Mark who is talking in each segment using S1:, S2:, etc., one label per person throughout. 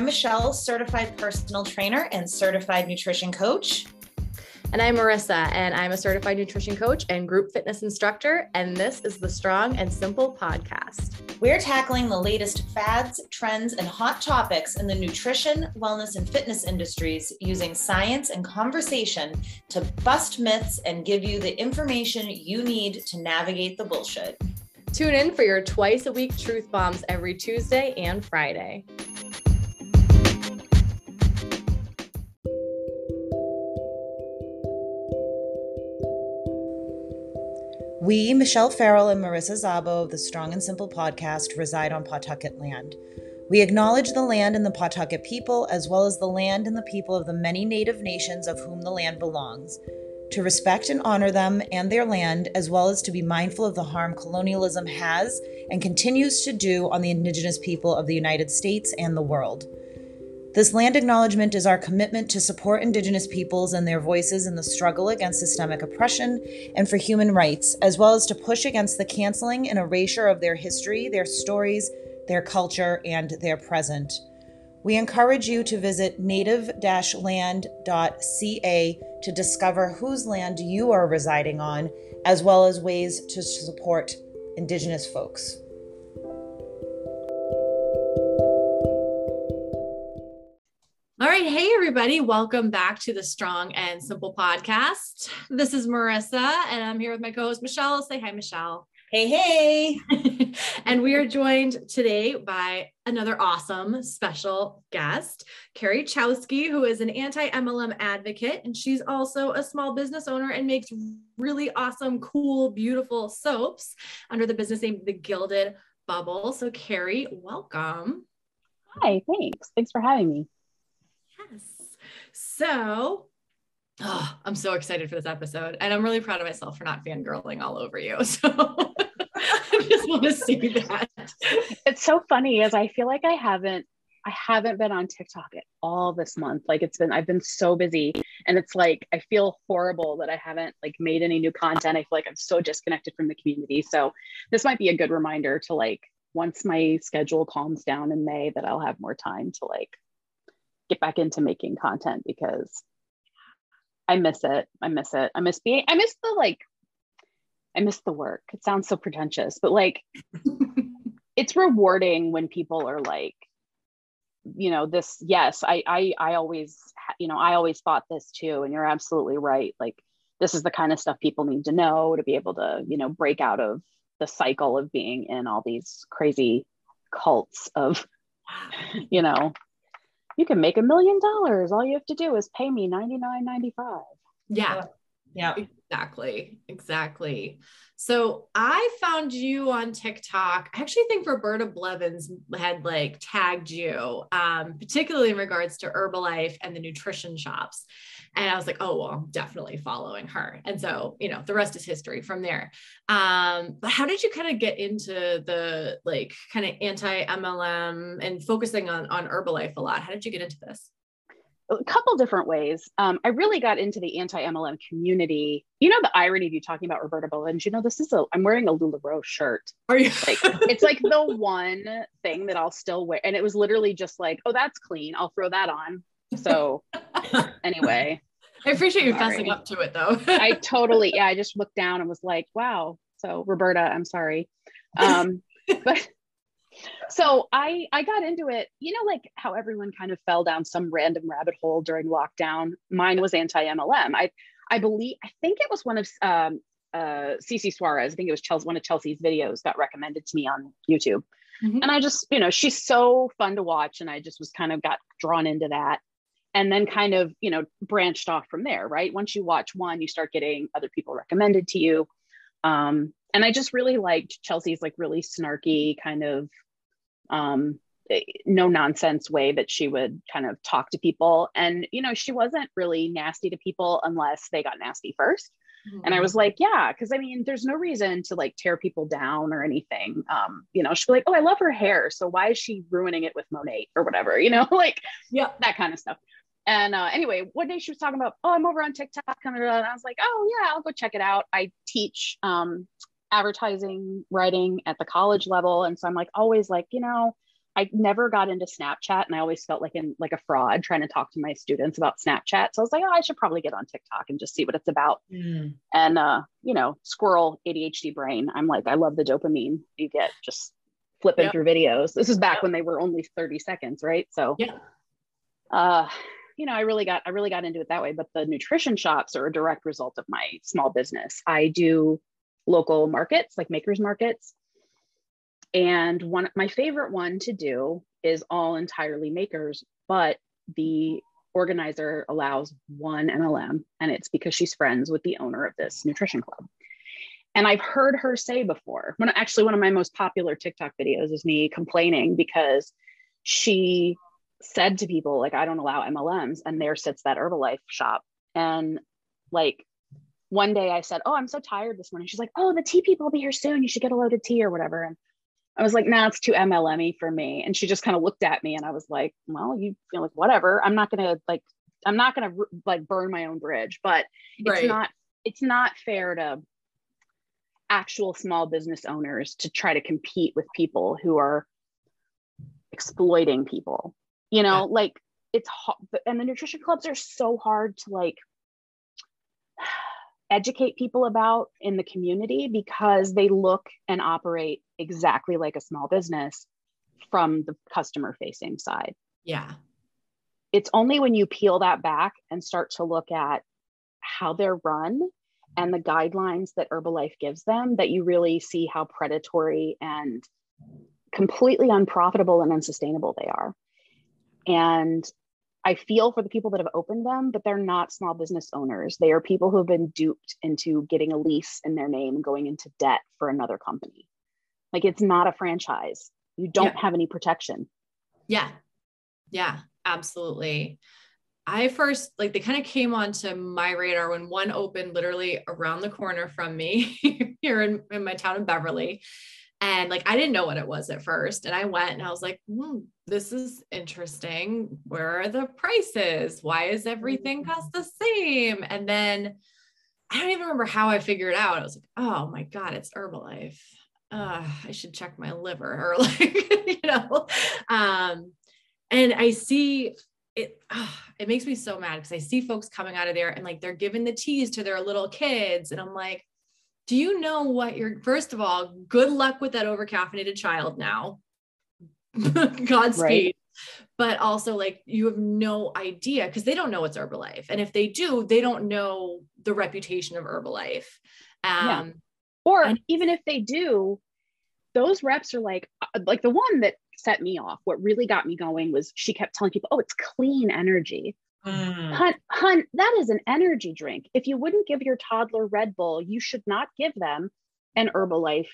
S1: I'm Michelle, certified personal trainer and certified nutrition coach.
S2: And I'm Marissa, and I'm a certified nutrition coach and group fitness instructor. And this is the Strong and Simple podcast.
S1: We're tackling the latest fads, trends, and hot topics in the nutrition, wellness, and fitness industries using science and conversation to bust myths and give you the information you need to navigate the bullshit.
S2: Tune in for your twice a week truth bombs every Tuesday and Friday.
S1: We, Michelle Farrell and Marissa Zabo of the Strong and Simple podcast, reside on Pawtucket land. We acknowledge the land and the Pawtucket people, as well as the land and the people of the many Native nations of whom the land belongs, to respect and honor them and their land, as well as to be mindful of the harm colonialism has and continues to do on the Indigenous people of the United States and the world. This land acknowledgement is our commitment to support Indigenous peoples and their voices in the struggle against systemic oppression and for human rights, as well as to push against the canceling and erasure of their history, their stories, their culture, and their present. We encourage you to visit native land.ca to discover whose land you are residing on, as well as ways to support Indigenous folks.
S2: All right. Hey, everybody. Welcome back to the Strong and Simple podcast. This is Marissa, and I'm here with my co host, Michelle. Say hi, Michelle.
S1: Hey, hey.
S2: and we are joined today by another awesome special guest, Carrie Chowske, who is an anti MLM advocate. And she's also a small business owner and makes really awesome, cool, beautiful soaps under the business name The Gilded Bubble. So, Carrie, welcome.
S3: Hi, thanks. Thanks for having me.
S2: Yes. So, oh, I'm so excited for this episode, and I'm really proud of myself for not fangirling all over you. So, I just want to see that.
S3: It's so funny as I feel like I haven't I haven't been on TikTok at all this month. Like it's been I've been so busy and it's like I feel horrible that I haven't like made any new content. I feel like I'm so disconnected from the community. So this might be a good reminder to like once my schedule calms down in May that I'll have more time to like get back into making content because I miss it. I miss it. I miss being, I miss the like, I miss the work. It sounds so pretentious, but like, it's rewarding when people are like, you know, this, yes, I, I, I always, you know, I always thought this too. And you're absolutely right. Like, this is the kind of stuff people need to know to be able to, you know, break out of the cycle of being in all these crazy cults of, you know, you can make a million dollars. All you have to do is pay me ninety nine ninety five.
S2: Yeah.
S1: Yeah.
S2: Exactly. Exactly. So I found you on TikTok. I actually think Roberta Blevins had like tagged you, um, particularly in regards to Herbalife and the nutrition shops. And I was like, oh, well, I'm definitely following her. And so, you know, the rest is history from there. Um, but how did you kind of get into the like kind of anti MLM and focusing on, on Herbalife a lot? How did you get into this?
S3: A couple different ways. Um, I really got into the anti-MLM community. You know the irony of you talking about Roberta Blevins. You know this is a. I'm wearing a LuLaRoe shirt.
S2: Are you?
S3: Like, it's like the one thing that I'll still wear, and it was literally just like, oh, that's clean. I'll throw that on. So anyway,
S2: I appreciate you fessing up to it though.
S3: I totally. Yeah, I just looked down and was like, wow. So Roberta, I'm sorry. Um, but so I I got into it, you know, like how everyone kind of fell down some random rabbit hole during lockdown. Mine was anti MLM. I I believe I think it was one of um, uh, Cece Suarez. I think it was Chelsea, one of Chelsea's videos got recommended to me on YouTube, mm-hmm. and I just you know she's so fun to watch, and I just was kind of got drawn into that. And then kind of, you know, branched off from there, right? Once you watch one, you start getting other people recommended to you. Um, and I just really liked Chelsea's like really snarky kind of um, no nonsense way that she would kind of talk to people. And, you know, she wasn't really nasty to people unless they got nasty 1st mm-hmm. And I was like, yeah, because I mean, there's no reason to like tear people down or anything. Um, you know, she'd be like, oh, I love her hair. So why is she ruining it with Monat or whatever, you know, like yeah, that kind of stuff. And uh, anyway, one day she was talking about, oh, I'm over on TikTok. Coming and I was like, oh, yeah, I'll go check it out. I teach um, advertising writing at the college level. And so I'm like, always like, you know, I never got into Snapchat and I always felt like in like a fraud trying to talk to my students about Snapchat. So I was like, oh, I should probably get on TikTok and just see what it's about. Mm. And uh, you know, squirrel ADHD brain. I'm like, I love the dopamine you get just flipping yep. through videos. This is back yep. when they were only 30 seconds, right? So yeah. uh, you know, I really got I really got into it that way. But the nutrition shops are a direct result of my small business. I do local markets like makers markets and one my favorite one to do is all entirely makers, but the organizer allows one MLM and it's because she's friends with the owner of this nutrition club. And I've heard her say before, when actually one of my most popular TikTok videos is me complaining because she said to people like I don't allow MLMs and there sits that Herbalife shop and like one day I said, "Oh, I'm so tired this morning." She's like, "Oh, the tea people will be here soon. You should get a load of tea or whatever." And I was like, nah, it's too MLM for me. And she just kind of looked at me and I was like, well, you feel like whatever. I'm not gonna like, I'm not gonna like burn my own bridge, but it's right. not, it's not fair to actual small business owners to try to compete with people who are exploiting people. You know, yeah. like it's hard, and the nutrition clubs are so hard to like educate people about in the community because they look and operate exactly like a small business from the customer facing side.
S2: Yeah.
S3: It's only when you peel that back and start to look at how they're run and the guidelines that Herbalife gives them that you really see how predatory and completely unprofitable and unsustainable they are. And I feel for the people that have opened them, but they're not small business owners. They are people who have been duped into getting a lease in their name and going into debt for another company. Like it's not a franchise. You don't yeah. have any protection.
S2: Yeah. Yeah, absolutely. I first like they kind of came onto my radar when one opened literally around the corner from me here in, in my town of Beverly. And like I didn't know what it was at first. And I went and I was like, hmm, this is interesting. Where are the prices? Why is everything mm-hmm. cost the same? And then I don't even remember how I figured it out. I was like, oh my God, it's Herbalife. Uh, I should check my liver or like, you know. Um, and I see it oh, it makes me so mad because I see folks coming out of there and like they're giving the teas to their little kids. And I'm like, do you know what you're first of all good luck with that overcaffeinated child now. Godspeed. Right. but also like you have no idea because they don't know it's herbalife. And if they do they don't know the reputation of herbalife. Um yeah.
S3: or and- even if they do those reps are like uh, like the one that set me off what really got me going was she kept telling people oh it's clean energy Mm. Hun, hun, that is an energy drink. If you wouldn't give your toddler Red Bull, you should not give them an Herbalife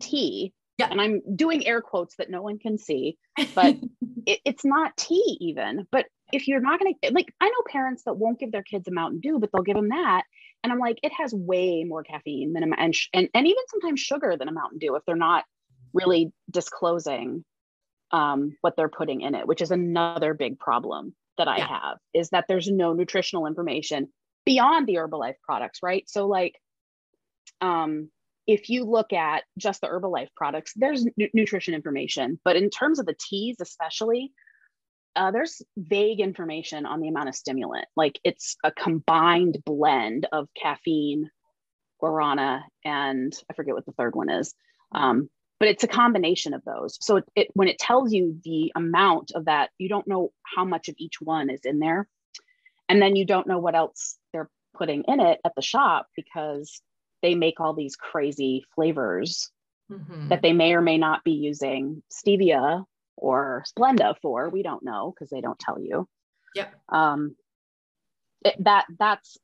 S3: tea. Yeah. And I'm doing air quotes that no one can see, but it, it's not tea even. But if you're not going to, like, I know parents that won't give their kids a Mountain Dew, but they'll give them that. And I'm like, it has way more caffeine than a, and, and, and even sometimes sugar than a Mountain Dew if they're not really disclosing um, what they're putting in it, which is another big problem that I yeah. have is that there's no nutritional information beyond the Herbalife products, right? So like um if you look at just the Herbalife products, there's nutrition information, but in terms of the teas especially, uh, there's vague information on the amount of stimulant. Like it's a combined blend of caffeine, guarana, and I forget what the third one is. Um, but it's a combination of those. So it, it, when it tells you the amount of that you don't know how much of each one is in there. And then you don't know what else they're putting in it at the shop because they make all these crazy flavors mm-hmm. that they may or may not be using stevia or splenda for. We don't know because they don't tell you.
S2: Yeah
S3: um it, that that's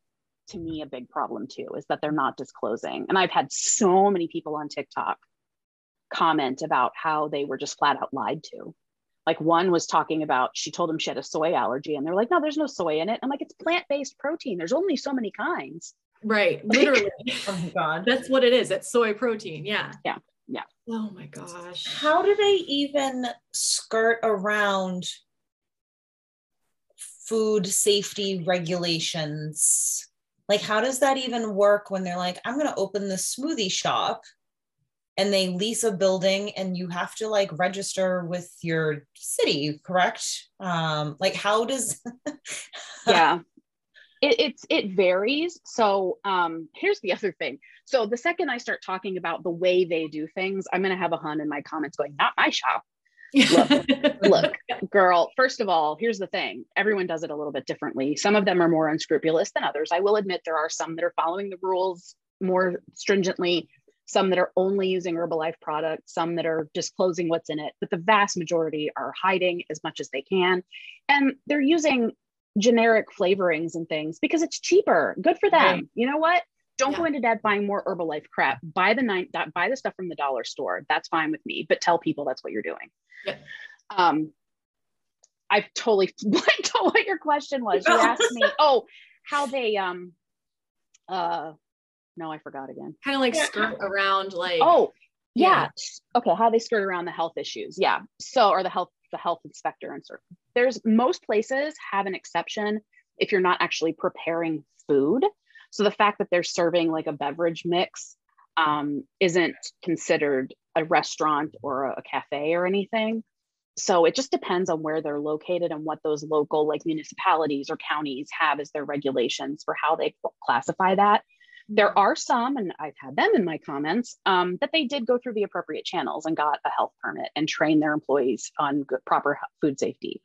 S3: to me a big problem too is that they're not disclosing. And i've had so many people on tiktok comment about how they were just flat out lied to. Like one was talking about, she told them she had a soy allergy, and they're like, no, there's no soy in it. I'm like, it's plant based protein. There's only so many kinds.
S2: Right. Literally. oh my God. That's what it is. It's soy protein. Yeah.
S3: Yeah. Yeah.
S2: Oh my gosh.
S1: How do they even skirt around food safety regulations? Like, how does that even work when they're like, I'm going to open the smoothie shop? And they lease a building and you have to like register with your city correct? Um like how does
S3: yeah. It, it's it varies. So um here's the other thing. So the second i start talking about the way they do things i'm going to have a hun in my comments going not my shop. Look, look, girl, first of all, here's the thing. Everyone does it a little bit differently. Some of them are more unscrupulous than others. I will admit there are some that are following the rules more stringently some that are only using Herbalife products, some that are disclosing what's in it, but the vast majority are hiding as much as they can. And they're using generic flavorings and things because it's cheaper. Good for them. Right. You know what? Don't yeah. go into debt buying more Herbalife crap. Buy the nine that buy the stuff from the dollar store. That's fine with me, but tell people that's what you're doing. Yeah. Um I've totally blanked on what your question was. You asked me, oh, how they um uh no, I forgot again.
S2: Kind of like yeah. skirt around like
S3: oh yeah. yeah. Okay, how they skirt around the health issues. Yeah. So or the health the health inspector and sort there's most places have an exception if you're not actually preparing food. So the fact that they're serving like a beverage mix um, isn't considered a restaurant or a, a cafe or anything. So it just depends on where they're located and what those local like municipalities or counties have as their regulations for how they classify that. There are some, and I've had them in my comments, um, that they did go through the appropriate channels and got a health permit and train their employees on good, proper food safety.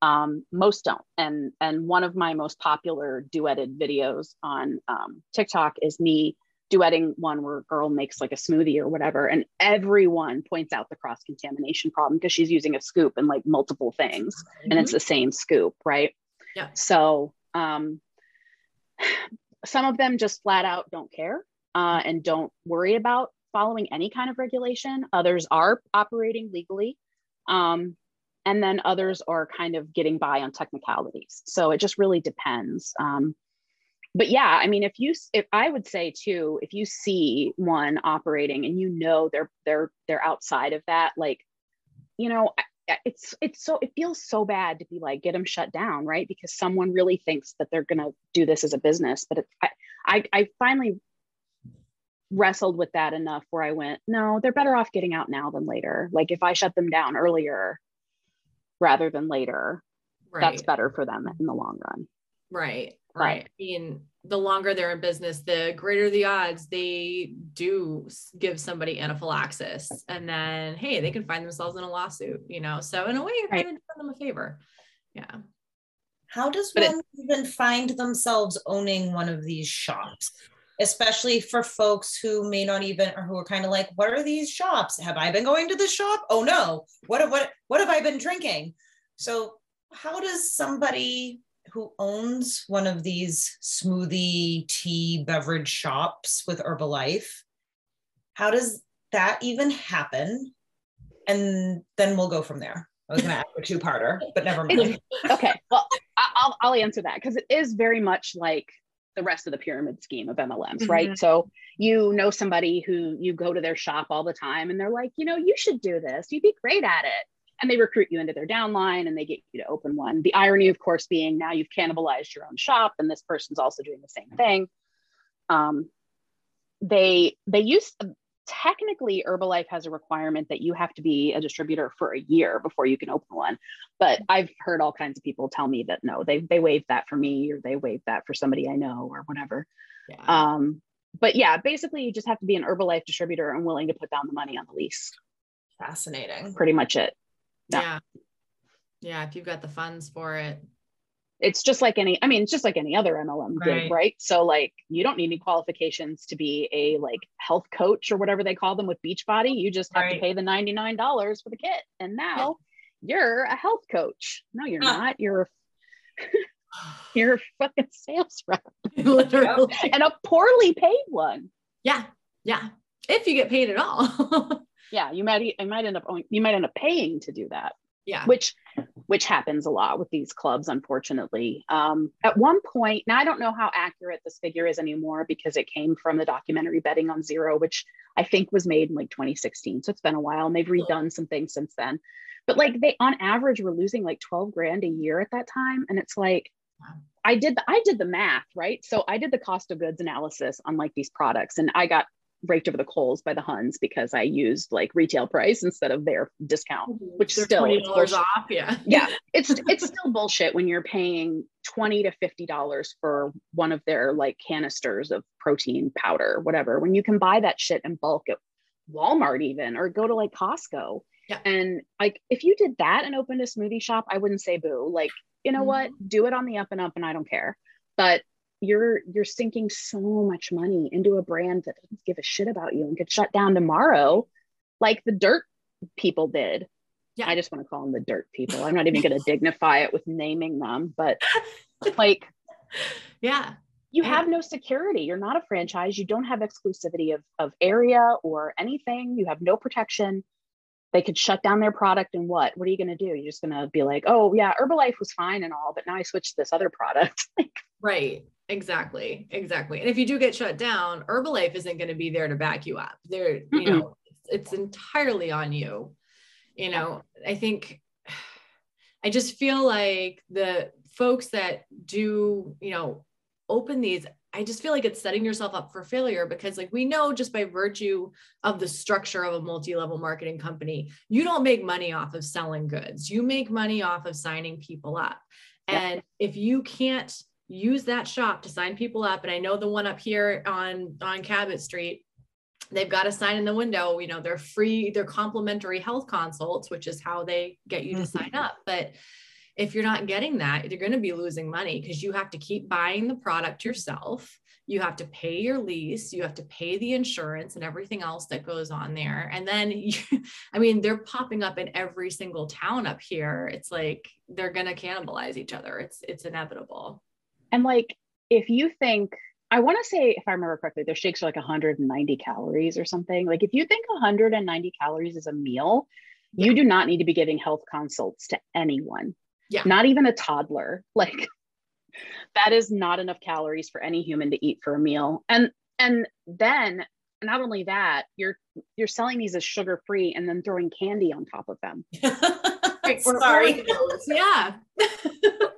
S3: Um, most don't. And, and one of my most popular duetted videos on um, TikTok is me duetting one where a girl makes like a smoothie or whatever and everyone points out the cross contamination problem because she's using a scoop and like multiple things mm-hmm. and it's mm-hmm. the same scoop right
S2: yeah
S3: so um some of them just flat out don't care uh, and don't worry about following any kind of regulation. Others are operating legally. Um, and then others are kind of getting by on technicalities. So it just really depends. Um, but yeah, I mean, if you, if I would say too, if you see one operating and you know they're they're they're outside of that, like, you know, it's it's so it feels so bad to be like get them shut down right? Because someone really thinks that they're going to do this as a business but it, I, I i finally wrestled with that enough where i went no they're better off getting out now than later. Like if i shut them down earlier rather than later right. that's better for them in the long run.
S2: Right right i mean the longer they're in business, the greater the odds they do give somebody anaphylaxis. And then, hey, they can find themselves in a lawsuit, you know? So, in a way, you're right. kind of doing them a favor. Yeah.
S1: How does but one it, even find themselves owning one of these shops? Especially for folks who may not even, or who are kind of like, what are these shops? Have I been going to this shop? Oh no. What, what, what have I been drinking? So, how does somebody who owns one of these smoothie tea beverage shops with Herbalife. How does that even happen? And then we'll go from there. I was going to ask a two parter, but never mind.
S3: okay. Well, I'll, I'll answer that because it is very much like the rest of the pyramid scheme of MLMs, mm-hmm. right? So you know somebody who you go to their shop all the time and they're like, you know, you should do this. You'd be great at it and they recruit you into their downline and they get you to open one. The irony, of course, being now you've cannibalized your own shop and this person's also doing the same thing. Um, they they use technically Herbalife has a requirement that you have to be a distributor for a year before you can open one. But I've heard all kinds of people tell me that no, they they waived that for me or they waived that for somebody I know or whatever. Yeah. Um, but yeah, basically you just have to be an Herbalife distributor and willing to put down the money on the lease.
S1: Fascinating.
S3: Pretty much it.
S2: Yeah. Yeah. If you've got the funds for it.
S3: It's just like any, I mean, it's just like any other MLM right. gig, right? So like you don't need any qualifications to be a like health coach or whatever they call them with Beachbody. You just have right. to pay the $99 for the kit. And now you're a health coach. No, you're huh. not. You're you're a fucking sales rep. Literally. and a poorly paid one.
S2: Yeah. Yeah. If you get paid at all.
S3: yeah you might you might end up you might end up paying to do that
S2: yeah.
S3: which which happens a lot with these clubs unfortunately. Um, at one point now i don't know how accurate this figure is anymore because it came from the documentary betting on zero which i think was made in like 2016 so it's been a while and they've redone some things since then. But like they on average were losing like 12 grand a year at that time and it's like I did the, I did the math, right? So I did the cost of goods analysis on like these products and I got raked over the coals by the Huns because I used like retail price instead of their discount, mm-hmm. which They're still
S2: twenty dollars off. Yeah,
S3: yeah, it's it's still bullshit when you're paying twenty to fifty dollars for one of their like canisters of protein powder, whatever. When you can buy that shit in bulk at Walmart even, or go to like Costco.
S2: Yeah.
S3: And like if you did that and opened a smoothie shop, I wouldn't say boo. Like you know mm-hmm. what, do it on the up and up, and I don't care. But you're you're sinking so much money into a brand that doesn't give a shit about you and could shut down tomorrow like the dirt people did. Yeah. I just want to call them the dirt people. I'm not even going to dignify it with naming them but like
S2: yeah.
S3: you
S2: yeah.
S3: have no security. You're not a franchise. You don't have exclusivity of, of area or anything. You have no protection. They could shut down their product and what? What are you going to do? You're just going to be like oh yeah herbalife was fine and all but now i switched to this other product.
S2: Right Exactly. Exactly. And if you do get shut down, Herbalife isn't going to be there to back you up. They're, you know, it's entirely on you. You know, I think I just feel like the folks that do, you know, open these, I just feel like it's setting yourself up for failure because, like, we know just by virtue of the structure of a multi level marketing company, you don't make money off of selling goods. You make money off of signing people up. And if you can't use that shop to sign people up. And I know the one up here on, on Cabot Street, they've got a sign in the window, you know, they're free, they're complimentary health consults, which is how they get you to mm-hmm. sign up. But if you're not getting that, you're going to be losing money because you have to keep buying the product yourself. You have to pay your lease, you have to pay the insurance and everything else that goes on there. And then, you, I mean, they're popping up in every single town up here. It's like they're going to cannibalize each other. It's it's inevitable.
S3: And like, if you think, I want to say, if I remember correctly, their shakes are like 190 calories or something. Like, if you think 190 calories is a meal, yeah. you do not need to be giving health consults to anyone.
S2: Yeah.
S3: Not even a toddler. Like, that is not enough calories for any human to eat for a meal. And and then not only that, you're you're selling these as sugar free and then throwing candy on top of them.
S2: Sorry. yeah.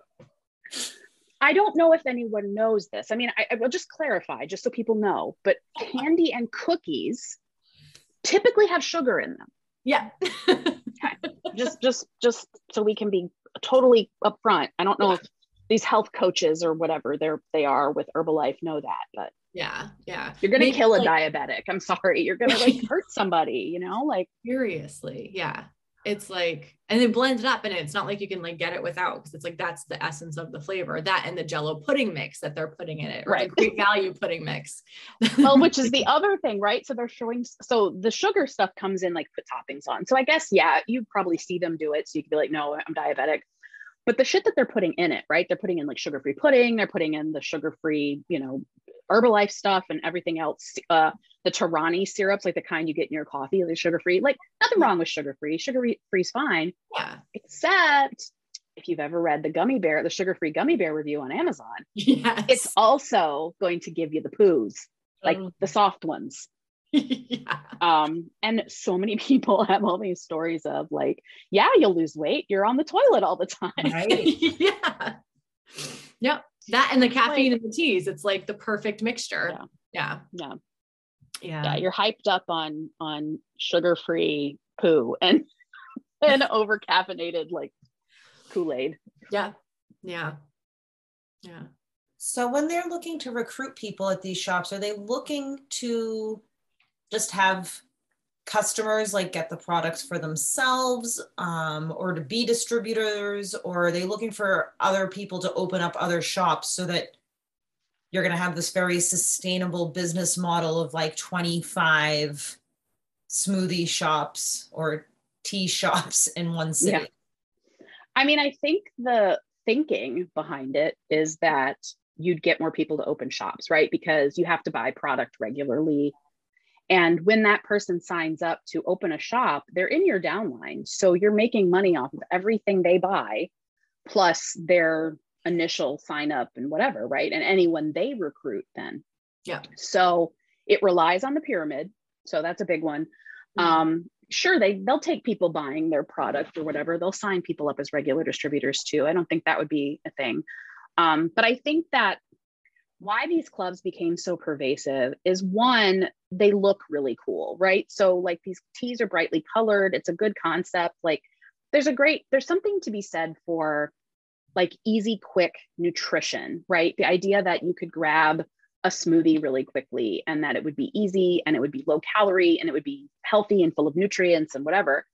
S3: I don't know if anyone knows this. I mean, I, I will just clarify just so people know, but candy and cookies typically have sugar in them.
S2: Yeah.
S3: okay. Just just just so we can be totally upfront. I don't know if these health coaches or whatever they're they are with Herbalife know that, but
S2: yeah, yeah.
S3: You're gonna Maybe kill a like, diabetic. I'm sorry. You're gonna like hurt somebody, you know, like
S2: seriously. Yeah it's like and then blend it up and it's not like you can like get it without because it's like that's the essence of the flavor that and the jello pudding mix that they're putting in it right. Great value pudding mix.
S3: Well which is the other thing right? So they're showing so the sugar stuff comes in like put toppings on. So i guess yeah you probably see them do it so you could be like no i'm diabetic. But the shit that they're putting in it right? They're putting in like sugar-free pudding they're putting in the sugar-free you know herbalife stuff and everything else uh the Torani syrups, like the kind you get in your coffee, the sugar free. Like nothing wrong with sugar free. Sugar free is fine.
S2: Yeah.
S3: Except if you've ever read the gummy bear, the sugar free gummy bear review on Amazon,
S2: yes.
S3: it's also going to give you the poos, like um. the soft ones.
S2: yeah.
S3: Um, and so many people have all these stories of like, yeah, you'll lose weight. You're on the toilet all the time.
S2: Right. yeah. Yep. That and the caffeine like, and the teas, it's like the perfect mixture.
S3: Yeah.
S2: Yeah.
S3: Yeah
S2: yeah,
S3: yeah you're hyped up on on sugar free poo and and over caffeinated like kool-aid
S2: yeah yeah yeah
S1: so when they're looking to recruit people at these shops are they looking to just have customers like get the products for themselves um, or to be distributors or are they looking for other people to open up other shops so that you're going to have this very sustainable business model of like 25 smoothie shops or tea shops in one city. Yeah.
S3: I mean, I think the thinking behind it is that you'd get more people to open shops, right? Because you have to buy product regularly. And when that person signs up to open a shop, they're in your downline. So you're making money off of everything they buy, plus their initial sign up and whatever, right? And anyone they recruit then.
S2: Yeah.
S3: So it relies on the pyramid. So that's a big one. Mm-hmm. Um, sure, they they'll take people buying their product or whatever. They'll sign people up as regular distributors too. I don't think that would be a thing. Um, but I think that why these clubs became so pervasive is one, they look really cool, right? So, like, these teas are brightly colored. It's a good concept. Like, there's a great, there's something to be said for like easy, quick nutrition, right? The idea that you could grab a smoothie really quickly and that it would be easy and it would be low calorie and it would be healthy and full of nutrients and whatever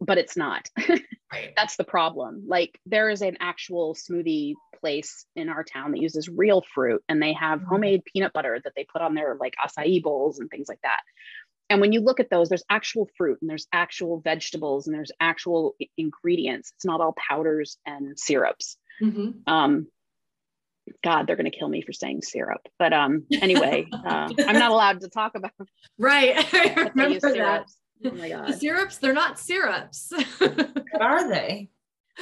S3: but it's not right. that's the problem like there is an actual smoothie place in our town that uses real fruit and they have mm-hmm. homemade peanut butter that they put on their like acai bowls and things like that and when you look at those there's actual fruit and there's actual vegetables and there's actual ingredients it's not all powders and syrups mm-hmm. um, God, they're going to kill me for saying syrup. But um, anyway, uh, I'm not allowed to talk about.
S2: Right, I remember that. Oh my God, the syrups. They're not syrups.
S1: what are they?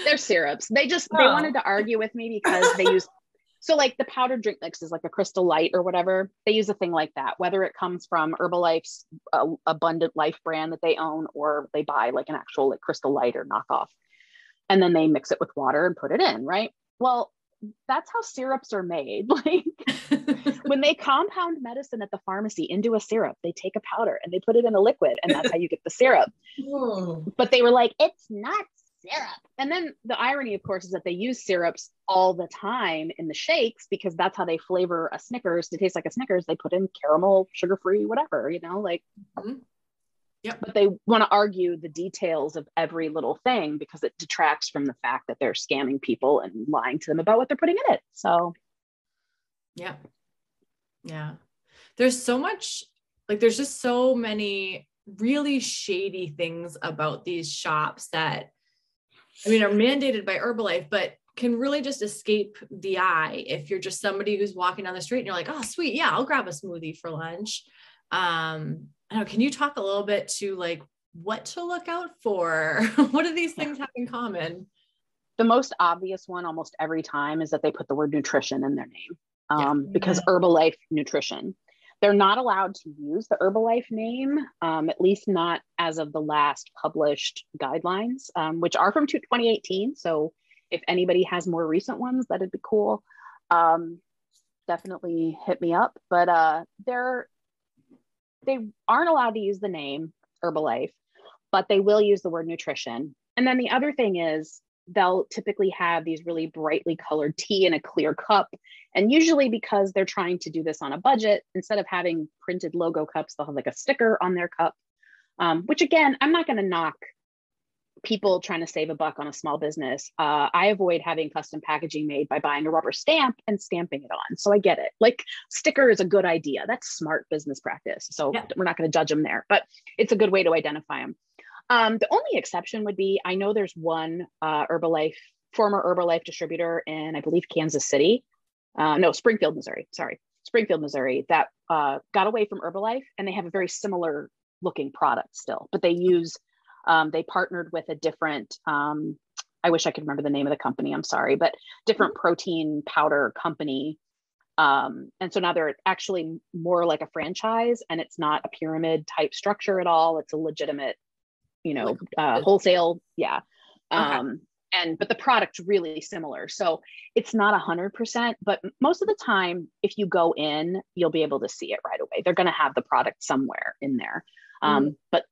S3: They're syrups. They just oh. they wanted to argue with me because they use. So like the powdered drink mix is like a Crystal Light or whatever. They use a thing like that, whether it comes from Herbalife's uh, Abundant Life brand that they own, or they buy like an actual like Crystal Light or knockoff, and then they mix it with water and put it in. Right. Well, that's how syrups are made. Like when they compound medicine at the pharmacy into a syrup, they take a powder and they put it in a liquid, and that's how you get the syrup. But they were like, it's not syrup. And then the irony, of course, is that they use syrups all the time in the shakes because that's how they flavor a Snickers to taste like a Snickers. They put in caramel, sugar free, whatever, you know, like. Mm-hmm. Yep. But they want to argue the details of every little thing because it detracts from the fact that they're scamming people and lying to them about what they're putting in it. So,
S2: yeah. Yeah. There's so much, like, there's just so many really shady things about these shops that, I mean, are mandated by Herbalife, but can really just escape the eye if you're just somebody who's walking down the street and you're like, oh, sweet. Yeah, I'll grab a smoothie for lunch. Um, I know, can you talk a little bit to like what to look out for? what do these things have in common?
S3: The most obvious one almost every time is that they put the word nutrition in their name um, yeah. because Herbalife Nutrition. They're not allowed to use the Herbalife name, um, at least not as of the last published guidelines, um, which are from 2018. So if anybody has more recent ones, that'd be cool. Um, definitely hit me up. But uh, they're they aren't allowed to use the name Herbalife, but they will use the word nutrition. And then the other thing is they'll typically have these really brightly colored tea in a clear cup. And usually because they're trying to do this on a budget, instead of having printed logo cups, they'll have like a sticker on their cup. Um, which again, I'm not going to knock people trying to save a buck on a small business, uh, I avoid having custom packaging made by buying a rubber stamp and stamping it on. So I get it. Like sticker is a good idea. That's smart business practice. So yeah. we're not going to judge them there, but it's a good way to identify them. Um, the only exception would be I know there's one uh, Herbalife, former Herbalife distributor in, I believe, Kansas City. Uh, no, Springfield, Missouri. Sorry, Springfield, Missouri, that uh, got away from Herbalife and they have a very similar looking product still, but they use um, they partnered with a different um, i wish i could remember the name of the company i'm sorry but different protein powder company. Um, and so now they're actually more like a franchise and it's not a pyramid type structure at all. It's a legitimate you know uh, wholesale yeah. Okay. um, and but the product's really similar. So it's not a hundred percent but most of the time if you go in you'll be able to see it right away. They're going to have the product somewhere in there. Um, mm-hmm. but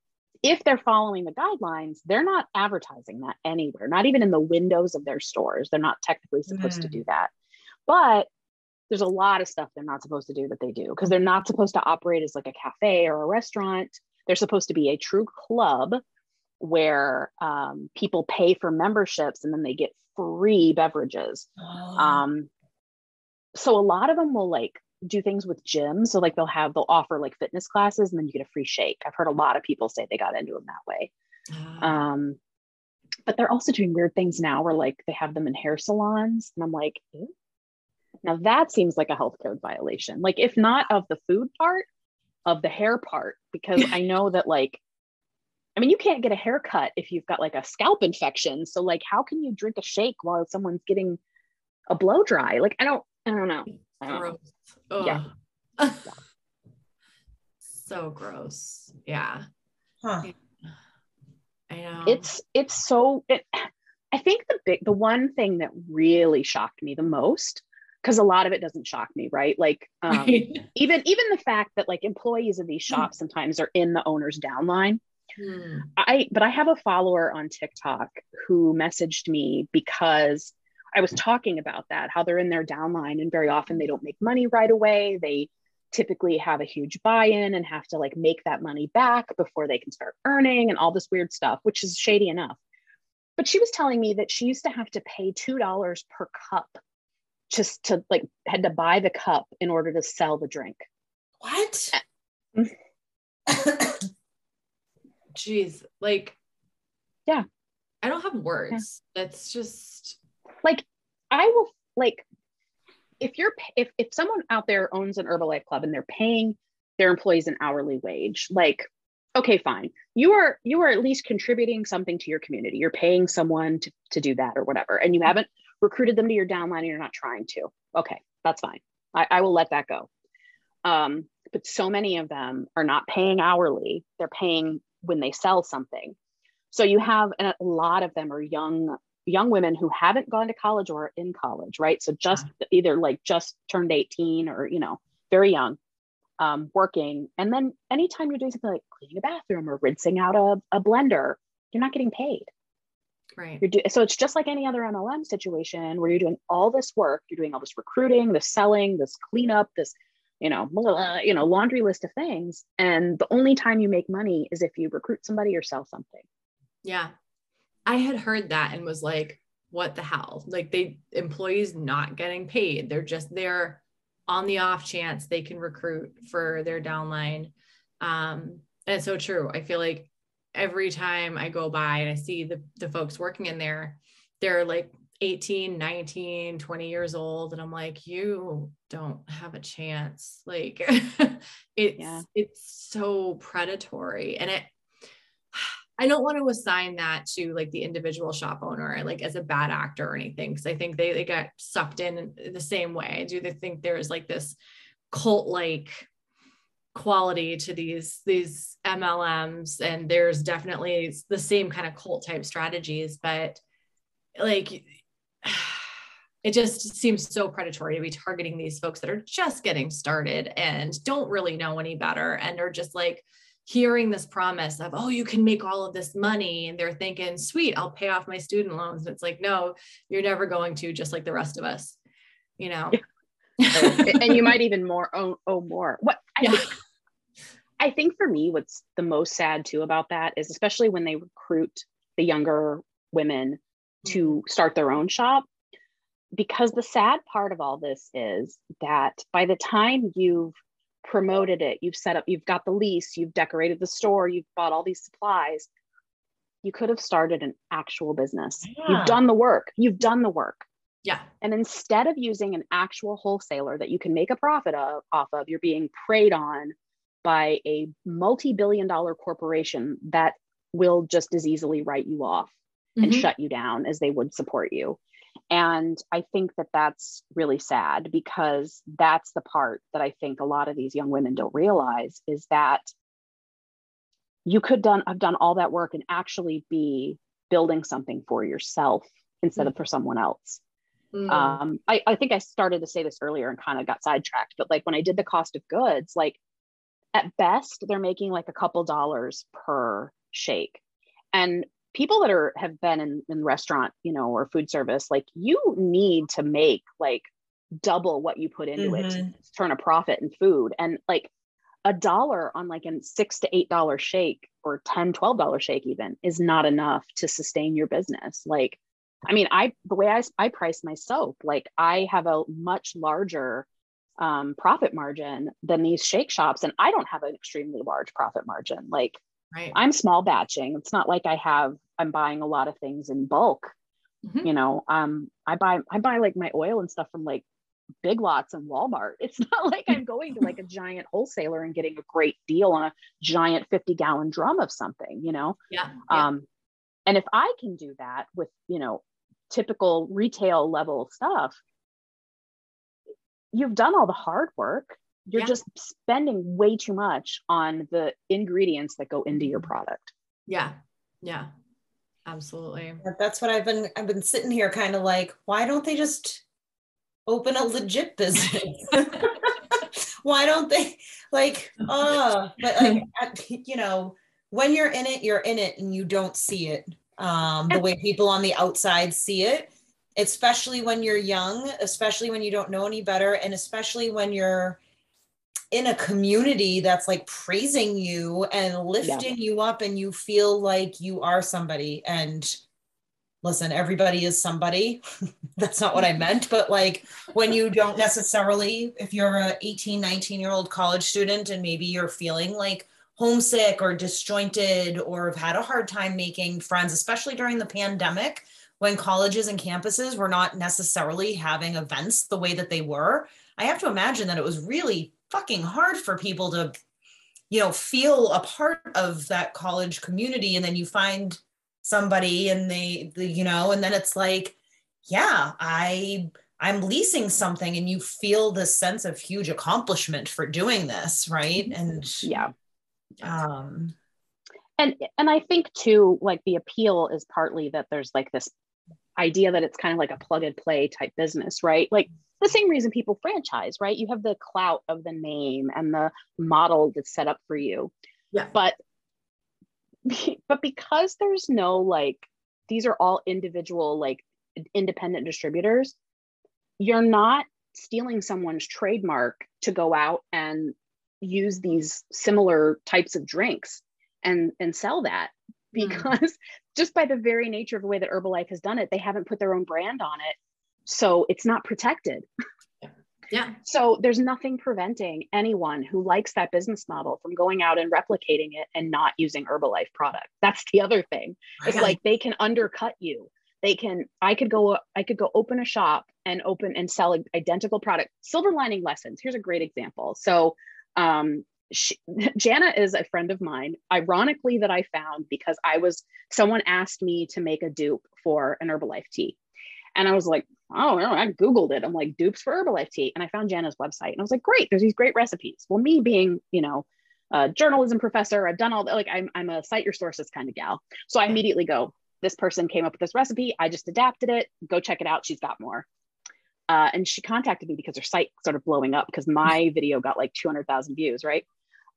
S3: if they're following the guidelines, they're not advertising that anywhere, not even in the windows of their stores. They're not technically supposed mm. to do that. But there's a lot of stuff they're not supposed to do that they do because they're not supposed to operate as like a cafe or a restaurant. They're supposed to be a true club where um, people pay for memberships and then they get free beverages. Oh. Um, so a lot of them will like do things with gyms. So like they'll have they'll offer like fitness classes and then you get a free shake. I've heard a lot of people say they got into them that way. Uh, um, but they're also doing weird things now where like they have them in hair salons, and I'm like, Ew. now that seems like a health code violation. Like if not of the food part, of the hair part, because I know that like. I mean, you can't get a haircut if you've got like a scalp infection. So, like, how can you drink a shake while someone's getting a blow dry? Like, I don't, I don't know. Gross.
S2: Yeah. so gross. Yeah. Huh. I know.
S3: It's it's so it, I think the big the one thing that really shocked me the most because a lot of it doesn't shock me, right? Like um, even even the fact that like employees of these hmm. shops sometimes are in the owner's downline. Hmm. I but I have a follower on TikTok who messaged me because I was talking about that, how they're in their downline and very often they don't make money right away. They typically have a huge buy-in and have to like make that money back before they can start earning and all this weird stuff, which is shady enough. But she was telling me that she used to have to pay $2 per cup just to like had to buy the cup in order to sell the drink.
S2: What? Jeez, like
S3: yeah.
S2: I don't have words. Yeah. That's just
S3: like I will like if you're if if someone out there owns an Herbalife club and they're paying their employees an hourly wage, like okay, fine. You are you are at least contributing something to your community. You're paying someone to, to do that or whatever, and you haven't recruited them to your downline and you're not trying to. Okay, that's fine. I, I will let that go. Um, but so many of them are not paying hourly; they're paying when they sell something. So you have and a lot of them are young young women who haven't gone to college or in college, right? So just yeah. either like just turned 18 or, you know, very young, um, working. And then anytime you're doing something like cleaning a bathroom or rinsing out a, a blender, you're not getting paid.
S2: Right.
S3: You're do- so it's just like any other MLM situation where you're doing all this work, you're doing all this recruiting, this selling, this cleanup, this, you know, blah, you know, laundry list of things. And the only time you make money is if you recruit somebody or sell something.
S2: Yeah. I had heard that and was like, what the hell? Like they employees not getting paid. They're just there on the off chance they can recruit for their downline. Um, and it's so true. I feel like every time I go by and I see the, the folks working in there, they're like 18, 19, 20 years old. And I'm like, you don't have a chance. Like it's, yeah. it's so predatory. And it, I don't want to assign that to like the individual shop owner, like as a bad actor or anything, because I think they, they get sucked in the same way. I do they think there's like this cult like quality to these these MLMs, and there's definitely the same kind of cult type strategies, but like it just seems so predatory to be targeting these folks that are just getting started and don't really know any better and are just like hearing this promise of, oh, you can make all of this money. And they're thinking, sweet, I'll pay off my student loans. And it's like, no, you're never going to, just like the rest of us, you know?
S3: and you might even more owe, owe more. What I, yeah. think, I think for me, what's the most sad too about that is especially when they recruit the younger women to mm-hmm. start their own shop. Because the sad part of all this is that by the time you've promoted it, you've set up, you've got the lease, you've decorated the store, you've bought all these supplies. You could have started an actual business. Yeah. You've done the work. You've done the work.
S2: Yeah.
S3: And instead of using an actual wholesaler that you can make a profit of, off of, you're being preyed on by a multi-billion dollar corporation that will just as easily write you off mm-hmm. and shut you down as they would support you. And I think that that's really sad because that's the part that I think a lot of these young women don't realize is that you could done have done all that work and actually be building something for yourself instead mm-hmm. of for someone else. Mm-hmm. Um, I, I think I started to say this earlier and kind of got sidetracked, but like when I did the cost of goods, like at best they're making like a couple dollars per shake. And people that are have been in, in restaurant you know or food service like you need to make like double what you put into mm-hmm. it to turn a profit in food. And like a dollar on like a six to eight dollar shake or 10 12 dollar shake even is not enough to sustain your business. Like i mean i the way i, I price my soap like i have a much larger um, profit margin than these shake shops and i don't have an extremely large profit margin. Like Right. I'm small batching. It's not like I have I'm buying a lot of things in bulk. Mm-hmm. You know, um I buy I buy like my oil and stuff from like big lots and Walmart. It's not like I'm going to like a giant wholesaler and getting a great deal on a giant 50 gallon drum of something, you know?
S2: Yeah, yeah.
S3: Um and if I can do that with, you know, typical retail level stuff, you've done all the hard work you're yeah. just spending way too much on the ingredients that go into your product
S2: yeah yeah absolutely
S1: that's what i've been i've been sitting here kind of like why don't they just open a legit business. Why don't they like uh but like you know, when you're in it, you're in it and you don't see it um the way people on the outside see it, especially when you're young, especially when you don't know any better and especially when you're in a community that's like praising you and lifting yeah. you up and you feel like you are somebody and listen everybody is somebody that's not what i meant but like when you don't necessarily if you're a 18 19 year old college student and maybe you're feeling like homesick or disjointed or have had a hard time making friends especially during the pandemic when colleges and campuses were not necessarily having events the way that they were i have to imagine that it was really fucking hard for people to you know feel a part of that college community. And then you find somebody and they the, you know and then it's like yeah i i'm leasing something and you feel this sense of huge accomplishment for doing this right? And
S3: yeah. um and and i think too like the appeal is partly that there's like this idea that it's kind of like a plug and play type business right? Like the same reason people franchise, right? You have the clout of the name and the model that's set up for you.
S2: Yeah.
S3: But but because there's no like these are all individual like independent distributors, you're not stealing someone's trademark to go out and use these similar types of drinks and and sell that hmm. because mm. just by the very nature of the way that Herbalife has done it, they haven't put their own brand on it so it's not protected.
S2: Yeah.
S3: So there's nothing preventing anyone who likes that business model from going out and replicating it and not using Herbalife product. That's the other thing. It's yeah. like they can undercut you. They can I could go I could go open a shop and open and sell identical product. Silver lining lessons. Here's a great example. So um she, Jana is a friend of mine, ironically, that I found because I was someone asked me to make a dupe for an Herbalife tea. And I was like, oh, I Googled it. I'm like, dupes for Herbalife tea. And I found Jana's website. And I was like, great, there's these great recipes. Well, me being, you know, a journalism professor, I've done all that. Like, I'm, I'm a cite your sources kind of gal. So I immediately go, this person came up with this recipe. I just adapted it. Go check it out. She's got more. Uh, and she contacted me because her site started blowing up because my video got like 200,000 views, right?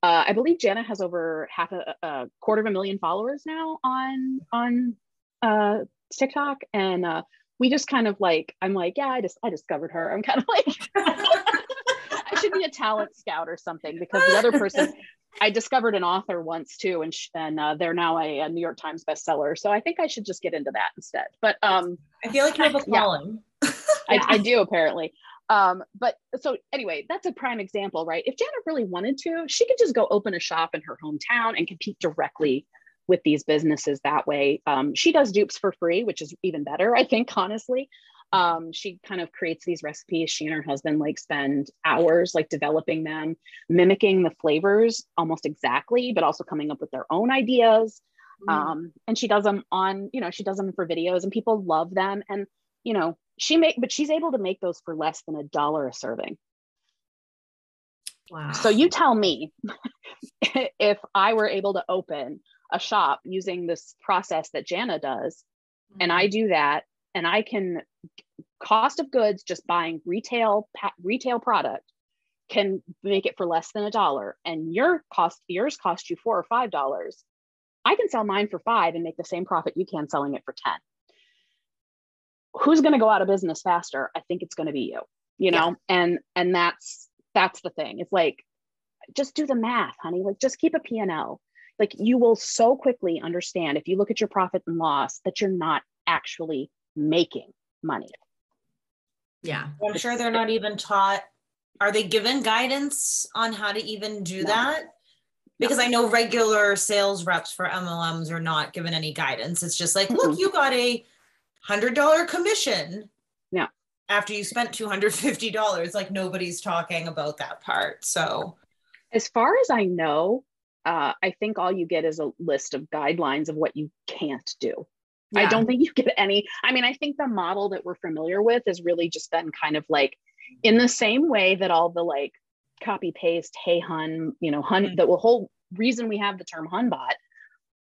S3: Uh, I believe Jana has over half a, a, quarter of a million followers now on on uh, TikTok, and uh, we just kind of like i'm like yeah i just i discovered her. I'm kind of like i should be a talent scout or something because the other person i discovered an author once too and sh- and uh, they're now a, a, new york times bestseller so i think i should just get into that instead but um
S1: i feel like you have a calling.
S3: Yeah, I, I do apparently. Um but so anyway that's a prime example right? If Jana really wanted to she could just go open a shop in her hometown and compete directly with these businesses that way. Um, she does dupes for free, which is even better, I think, honestly. Um, she kind of creates these recipes. She and her husband like spend hours like developing them, mimicking the flavors almost exactly, but also coming up with their own ideas. Mm. Um, and she does them on, you know, she does them for videos and people love them. And, you know, she make, but she's able to make those for less than a dollar a serving. Wow. So you tell me if I were able to open a shop using this process that Jana does, mm-hmm. and I mm-hmm. do that, and I can cost of goods just buying retail retail product can make it for less than a dollar, and your cost yours cost you four or five dollars. I can sell mine for five and make the same profit you can selling it for ten. Who's going to go out of business faster? I think it's going to be you. You know, yeah. and and that's that's the thing. It's like just do the math, honey. Like just keep a P&L like you will so quickly understand if you look at your profit and loss that you're not actually making money.
S2: Yeah.
S1: I'm sure they're not even taught. Are they given guidance on how to even do no. that? Because no. I know regular sales reps for MLMs are not given any guidance. It's just like, mm-hmm. look, you got a hundred dollar commission.
S3: Yeah.
S1: After you spent two hundred fifty dollars, like nobody's talking about that part. So,
S3: as far as I know, uh, I think all you get is a list of guidelines of what you can't do. Yeah. I don't think you get any. I mean, I think the model that we're familiar with has really just been kind of like in the same way that all the like copy paste, hey hun, you know, hun, mm-hmm. the whole reason we have the term hunbot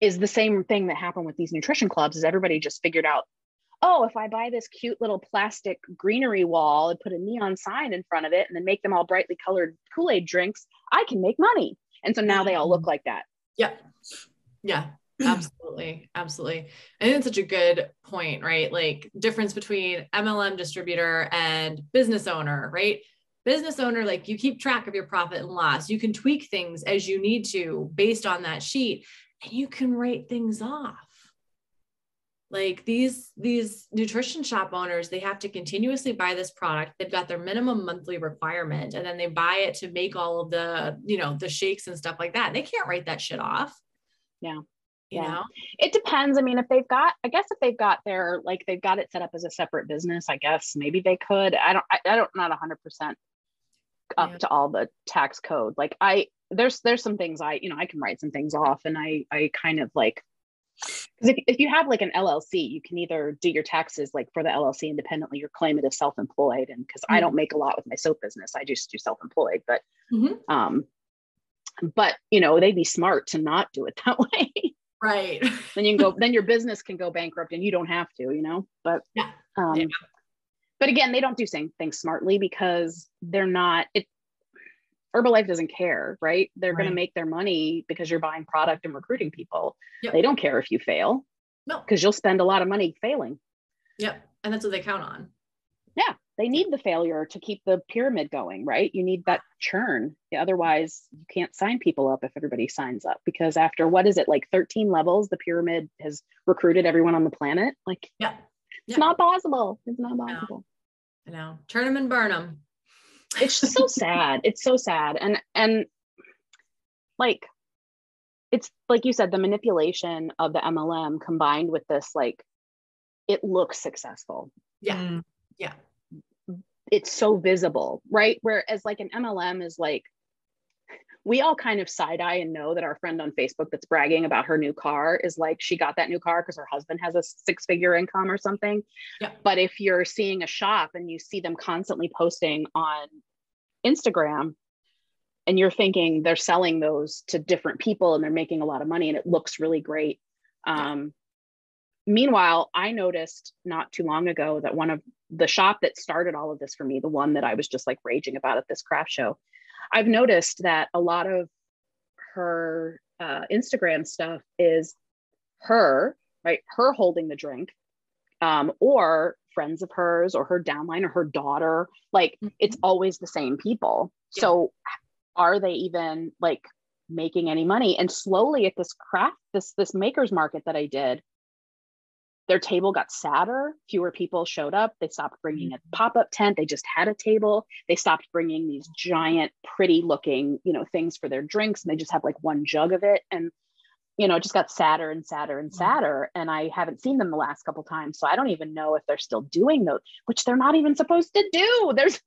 S3: is the same thing that happened with these nutrition clubs is everybody just figured out, oh, if I buy this cute little plastic greenery wall and put a neon sign in front of it and then make them all brightly colored Kool Aid drinks, I can make money. And so now they all look mm-hmm. like that.
S2: Yeah. Yeah. Absolutely. Absolutely. I think it's such a good point, right? Like difference between MLM distributor and business owner, right? Business owner, like you keep track of your profit and loss. You can tweak things as you need to based on that sheet and you can write things off like these these nutrition shop owners they have to continuously buy this product. They've got their minimum monthly requirement and then they buy it to make all of the you know the shakes and stuff like that. They can't write that shit off.
S3: Yeah.
S2: You
S3: yeah.
S2: know?
S3: It depends. I mean if they've got i guess if they've got their like they've got it set up as a separate business i guess maybe they could. I don't i, I don't not 100% up
S2: Yeah.
S3: to all the tax code. Like i there's there's some things i you know i can write some things off and i i kind of like because if, if you have like an llc you can either do your taxes like for the llc independently or claim it as self-employed and because i don't make a lot with my soap business i just do self-employed but
S2: Mhm.
S3: um but you know they'd be smart to not do it that way
S2: right
S3: then you can go then your business can go bankrupt and you don't have to you know but
S2: Yeah.
S3: um
S2: Yeah.
S3: but again they don't do same things smartly because they're not it herbalife doesn't care right? They're going to make their money because you're buying product and recruiting people.
S2: Yep.
S3: they don't care if you fail.
S2: No.
S3: Because you'll spend a lot of money failing.
S2: Yep and that's what they count on. Yeah.
S3: they need the failure to keep the pyramid going right? You need that churn. Otherwise you can't sign people up if everybody signs up because after what is it like 13 levels the pyramid has recruited everyone on the planet? Like
S2: yep.
S3: it's
S2: Yeah.
S3: not possible. It's not possible.
S2: I know. Turn them and burn them
S3: it's just so sad. It's so sad. And and like it's like you said the manipulation of the mlm combined with this like it looks successful.
S2: Yeah.
S1: Mm.
S2: yeah.
S3: It's so visible right? Whereas like an mlm is like we all kind of side eye and know that our friend on facebook that's bragging about her new car is like she got that new car because her husband has a six figure income or something
S2: Yeah.
S3: but if you're seeing a shop and you see them constantly posting on instagram and you're thinking they're selling those to different people and they're making a lot of money and it looks really great um, meanwhile i noticed not too long ago that one of the shop that started all of this for me the one that i was just like raging about at this craft show i've noticed that a lot of her uh, instagram stuff is her right? Her holding the drink um, or friends of hers or her downline or her daughter. Like it's always the same people.
S2: Yeah.
S3: so are they even like making any money? And slowly at this craft this this makers market that i did their table got sadder. Fewer people showed up. They stopped bringing a mm-hmm. pop-up tent. They just had a table. They stopped bringing these giant pretty looking you know things for their drinks and they just have like one jug of it. And you know it just got sadder and sadder and mm-hmm. sadder and i haven't seen them the last couple times so i don't even know if they're still doing those which they're not even supposed to do. There's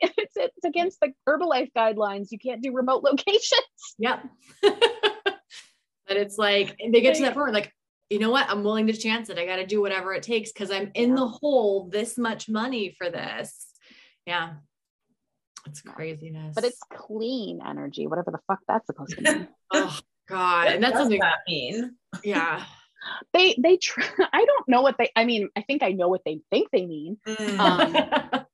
S3: it's, it's against the herbalife guidelines. You can't do remote locations.
S2: Yep. but it's like they get to that point like, you know what? I'm willing to chance it. I got to do whatever it takes because I'm in
S3: Yeah.
S2: the hole this much money for this. Yeah. It's craziness.
S3: but it's clean energy whatever the fuck that's supposed to mean
S2: oh god. And that's
S1: What does
S2: something
S1: that mean?
S2: yeah.
S3: they they try i don't know what they i mean i think i know what they think they mean
S1: Mm.
S3: Um,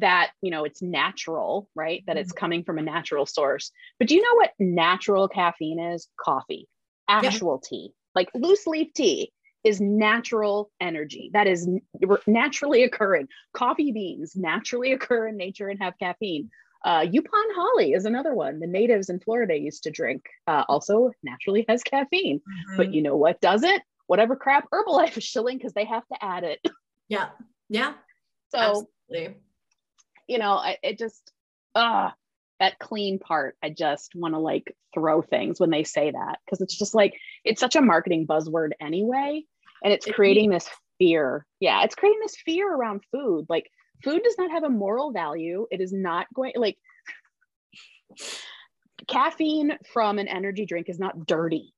S3: that you know it's natural right that it's coming from a natural source but do you know what natural caffeine is coffee actual tea like loose leaf tea is natural energy that is naturally occurring coffee beans naturally occur in nature and have caffeine uh, yaupon holly is another one the natives in florida used to drink uh, also naturally has caffeine
S1: Mhm.
S3: but you know what doesn't whatever crap herbalife is shilling because they have to add it
S2: yeah. Yeah.
S3: so
S2: Absolutely.
S3: you know, I, it just, ah, that clean part. I just want to like throw things when they say that because it's just like, it's such a marketing buzzword anyway. And it's creating this fear. Yeah, it's creating this fear around food. Like, food does not have a moral value. It is not going, like, caffeine from an energy drink is not dirty.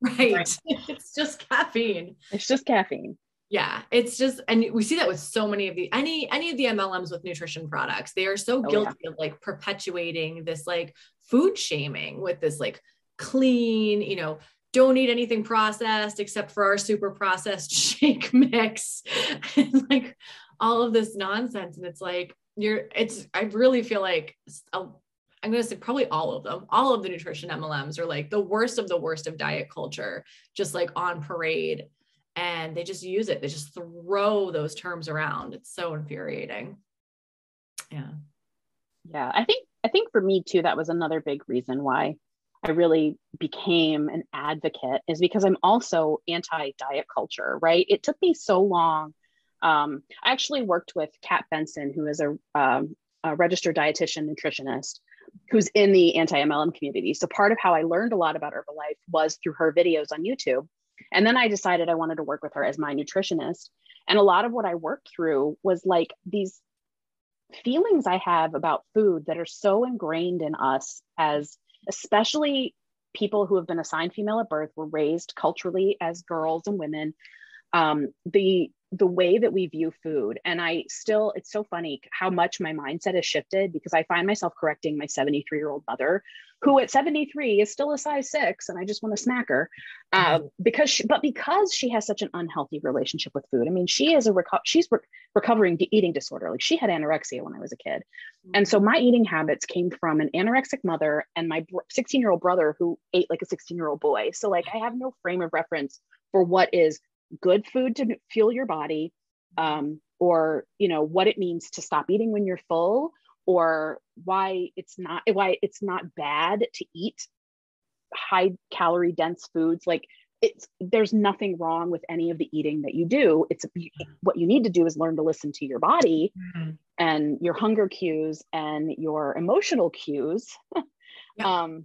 S2: Right.
S1: Right.
S2: it's just caffeine.
S3: it's just caffeine.
S2: Yeah, it's just, and we see that with so many of the any any of the MLMs with nutrition products. They are so
S3: Oh, yeah.
S2: guilty of like perpetuating this like food shaming with this like clean, you know, don't eat anything processed except for our super processed shake mix and like all of this nonsense and it's like you're it's i really feel like a, i'm going to say probably all of them all of the nutrition mlms are like the worst of the worst of diet culture just like on parade and they just use it they just throw those terms around it's so infuriating yeah
S3: yeah i think i think for me too that was another big reason why I really became an advocate is because I'm also anti diet culture, right? It took me so long. Um, I actually worked with Kat Benson, who is a, um, a registered dietitian nutritionist who's in the anti MLM community. So part of how I learned a lot about Herbalife was through her videos on YouTube. And then I decided I wanted to work with her as my nutritionist. And a lot of what I worked through was like these feelings I have about food that are so ingrained in us as especially people who have been assigned female at birth were raised culturally as girls and women um, the the way that we view food and i still it's so funny how much my mindset has shifted because i find myself correcting my 73 year old mother who at 73 is still a size six and i just want to smack her uh, because she, but because she has such an unhealthy relationship with food i mean she is a reco- she's re- recovering eating disorder like she had anorexia when i was a kid. And so my eating habits came from an anorexic mother and my 16 year old brother who ate like a 16 year old boy. So like i have no frame of reference for what is good food to fuel your body um, or you know what it means to stop eating when you're full or why it's not why it's not bad to eat high calorie dense foods. Like it's there's nothing wrong with any of the eating that you do. It's what you need to do is learn to listen to your body mm-hmm. and your hunger cues and your emotional cues. Yeah. um,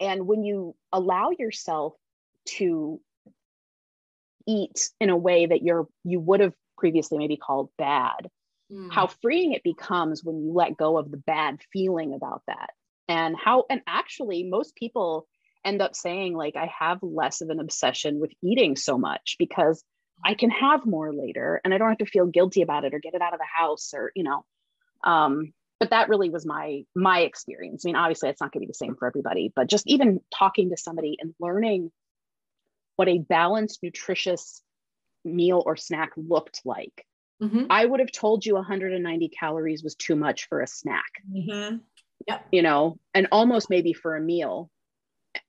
S3: and when you allow yourself to eat in a way that you're you would have previously maybe called bad. Mm. how freeing it becomes when you let go of the bad feeling about that. And how and actually most people end up saying like i have less of an obsession with eating so much because i can have more later and i don't have to feel guilty about it or get it out of the house or you know. Um but that really was my my experience. I mean obviously it's not going to be the same for everybody but just even talking to somebody and learning what a balanced, nutritious meal or snack looked like. Mm-hmm. I would have told you 190 calories was too much for a snack. Mm-hmm. Yep. You know, and almost maybe for a meal.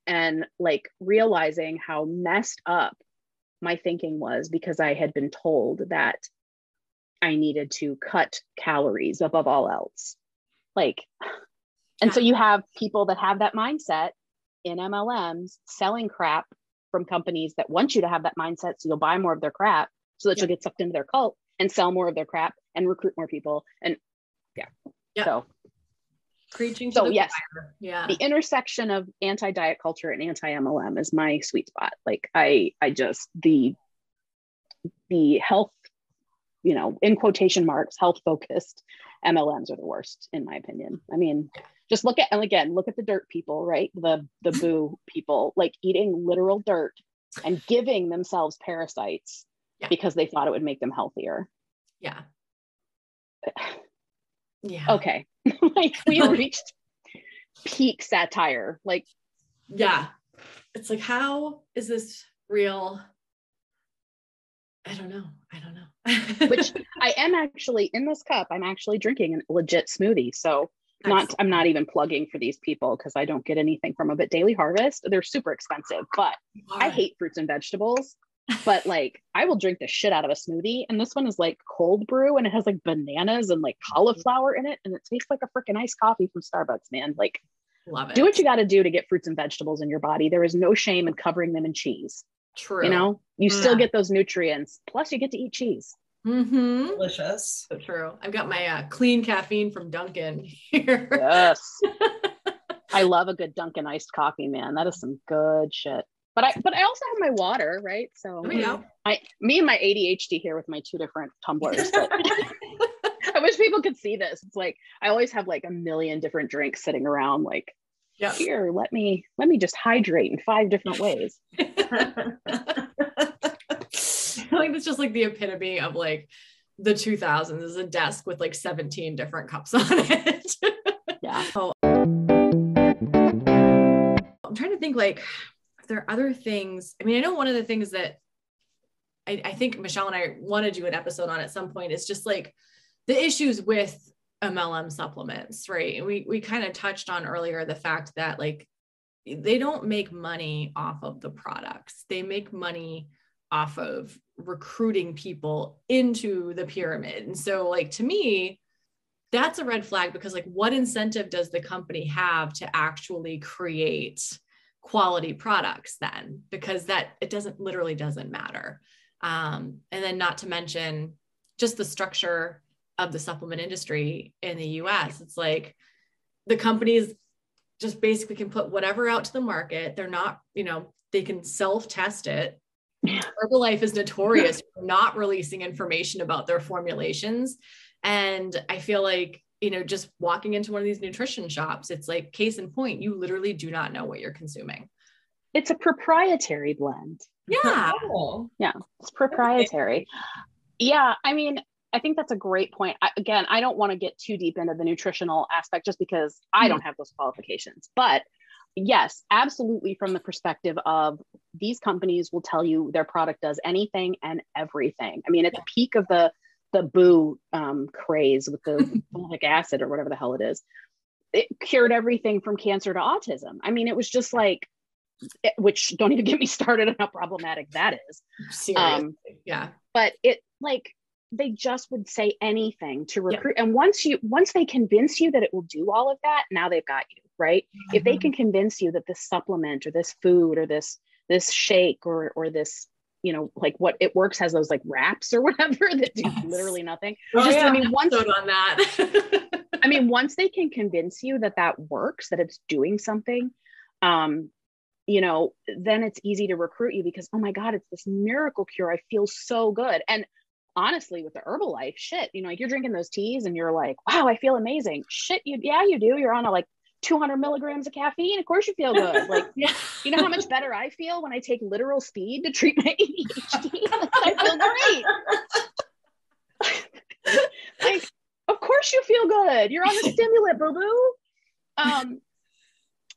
S3: And like realizing how messed up my thinking was because I had been told that I needed to cut calories above all else. Like, and so you have people that have that mindset in MLMs selling crap from companies that want you to have that mindset so you'll buy more of their crap so that you'll get sucked into their cult and sell more of their crap and recruit more people and yeah. So
S2: preaching
S3: so yes. fire. yeah. The intersection of anti-diet culture and anti-mlm is my sweet spot. Like i i just the the health you know in quotation marks health focused mlms are the worst in my opinion. I mean just look at and again look at the dirt people right? The the boo people like eating literal dirt and giving themselves parasites yeah. because they thought it would make them healthier.
S2: Yeah.
S3: Yeah. Okay. Like we reached peak satire. Like
S2: yeah. It's like how is this real? I don't know. I don't know.
S3: Which i am actually in this cup i'm actually drinking a legit smoothie. So not i'm not even plugging for these people because i don't get anything from them but daily harvest they're super expensive but i hate fruits and vegetables but like i will drink the shit out of a smoothie and this one is like cold brew and it has like bananas and like mm-hmm. cauliflower in it and it tastes like a freaking iced coffee from starbucks man like Love it. do what you got to do to get fruits and vegetables in your body. There is no shame in covering them in cheese true. you know? You yeah. still mm. get those nutrients plus you get to eat cheese
S2: Mm-hmm.
S1: Delicious.
S2: So true. I've got my uh, clean caffeine from Dunkin' here.
S3: Yes. I love a good Dunkin' iced coffee, man. That is some good shit. But I but I also have my water, right? So I me and my ADHD here with my two different tumblers. I wish people could see this. It's like I always have like a million different drinks sitting around like yeah. here, let me let me just hydrate in five different ways.
S2: Like that's just like the epitome of like the 2000s is a desk with like 17 different cups on it.
S3: yeah.
S2: Oh. I'm trying to think like there are other things. I mean, I know one of the things that I, I think Michelle and I want to do an episode on at some point is just like the issues with MLM supplements, right? And We we kind of touched on earlier the fact that like they don't make money off of the products. They make money off of recruiting people into the pyramid. And so like to me, that's a red flag because like what incentive does the company have to actually create quality products then? Because that it doesn't literally doesn't matter. Um, and then not to mention just the structure of the supplement industry in the us it's like the companies just basically can put whatever out to the market. They're not you know they can self test it herbalife is notorious for not releasing information about their formulations and i feel like you know just walking into one of these nutrition shops it's like case in point you literally do not know what you're consuming
S3: it's a proprietary blend
S2: yeah
S3: oh. yeah it's proprietary yeah i mean I think that's a great point. I, again, I don't want to get too deep into the nutritional aspect just because I hmm. don't have those qualifications. But yes, absolutely, from the perspective of these companies will tell you their product does anything and everything. I mean, at the peak of the the boo um, craze with the folic acid or whatever the hell it is, it cured everything from cancer to autism. I mean, it was just like, it, which don't even get me started on how problematic that is.
S2: Seriously, um, yeah.
S3: But it like they just would say anything to recruit yeah. and once you once they convince you that it will do all of that now they've got you right mm-hmm. if they mm-hmm. can convince you that this supplement or this food or this this shake or or this you know like what it works has those like wraps or whatever that do yes. literally nothing
S2: oh, just yeah, i mean once on that
S3: i mean once they can convince you that that works that it's doing something um you know then it's easy to recruit you because oh my god it's this miracle cure i feel so good and honestly with the Herbalife shit, you know, like you're drinking those teas and you're like, wow, I feel amazing. Shit, you yeah, you do. You're on a like 200 milligrams of caffeine. Of course you feel good. Like, yeah. you know how much better I feel when I take literal speed to treat my ADHD? I feel great. like, of course you feel good. You're on a stimulant, boo boo. Um,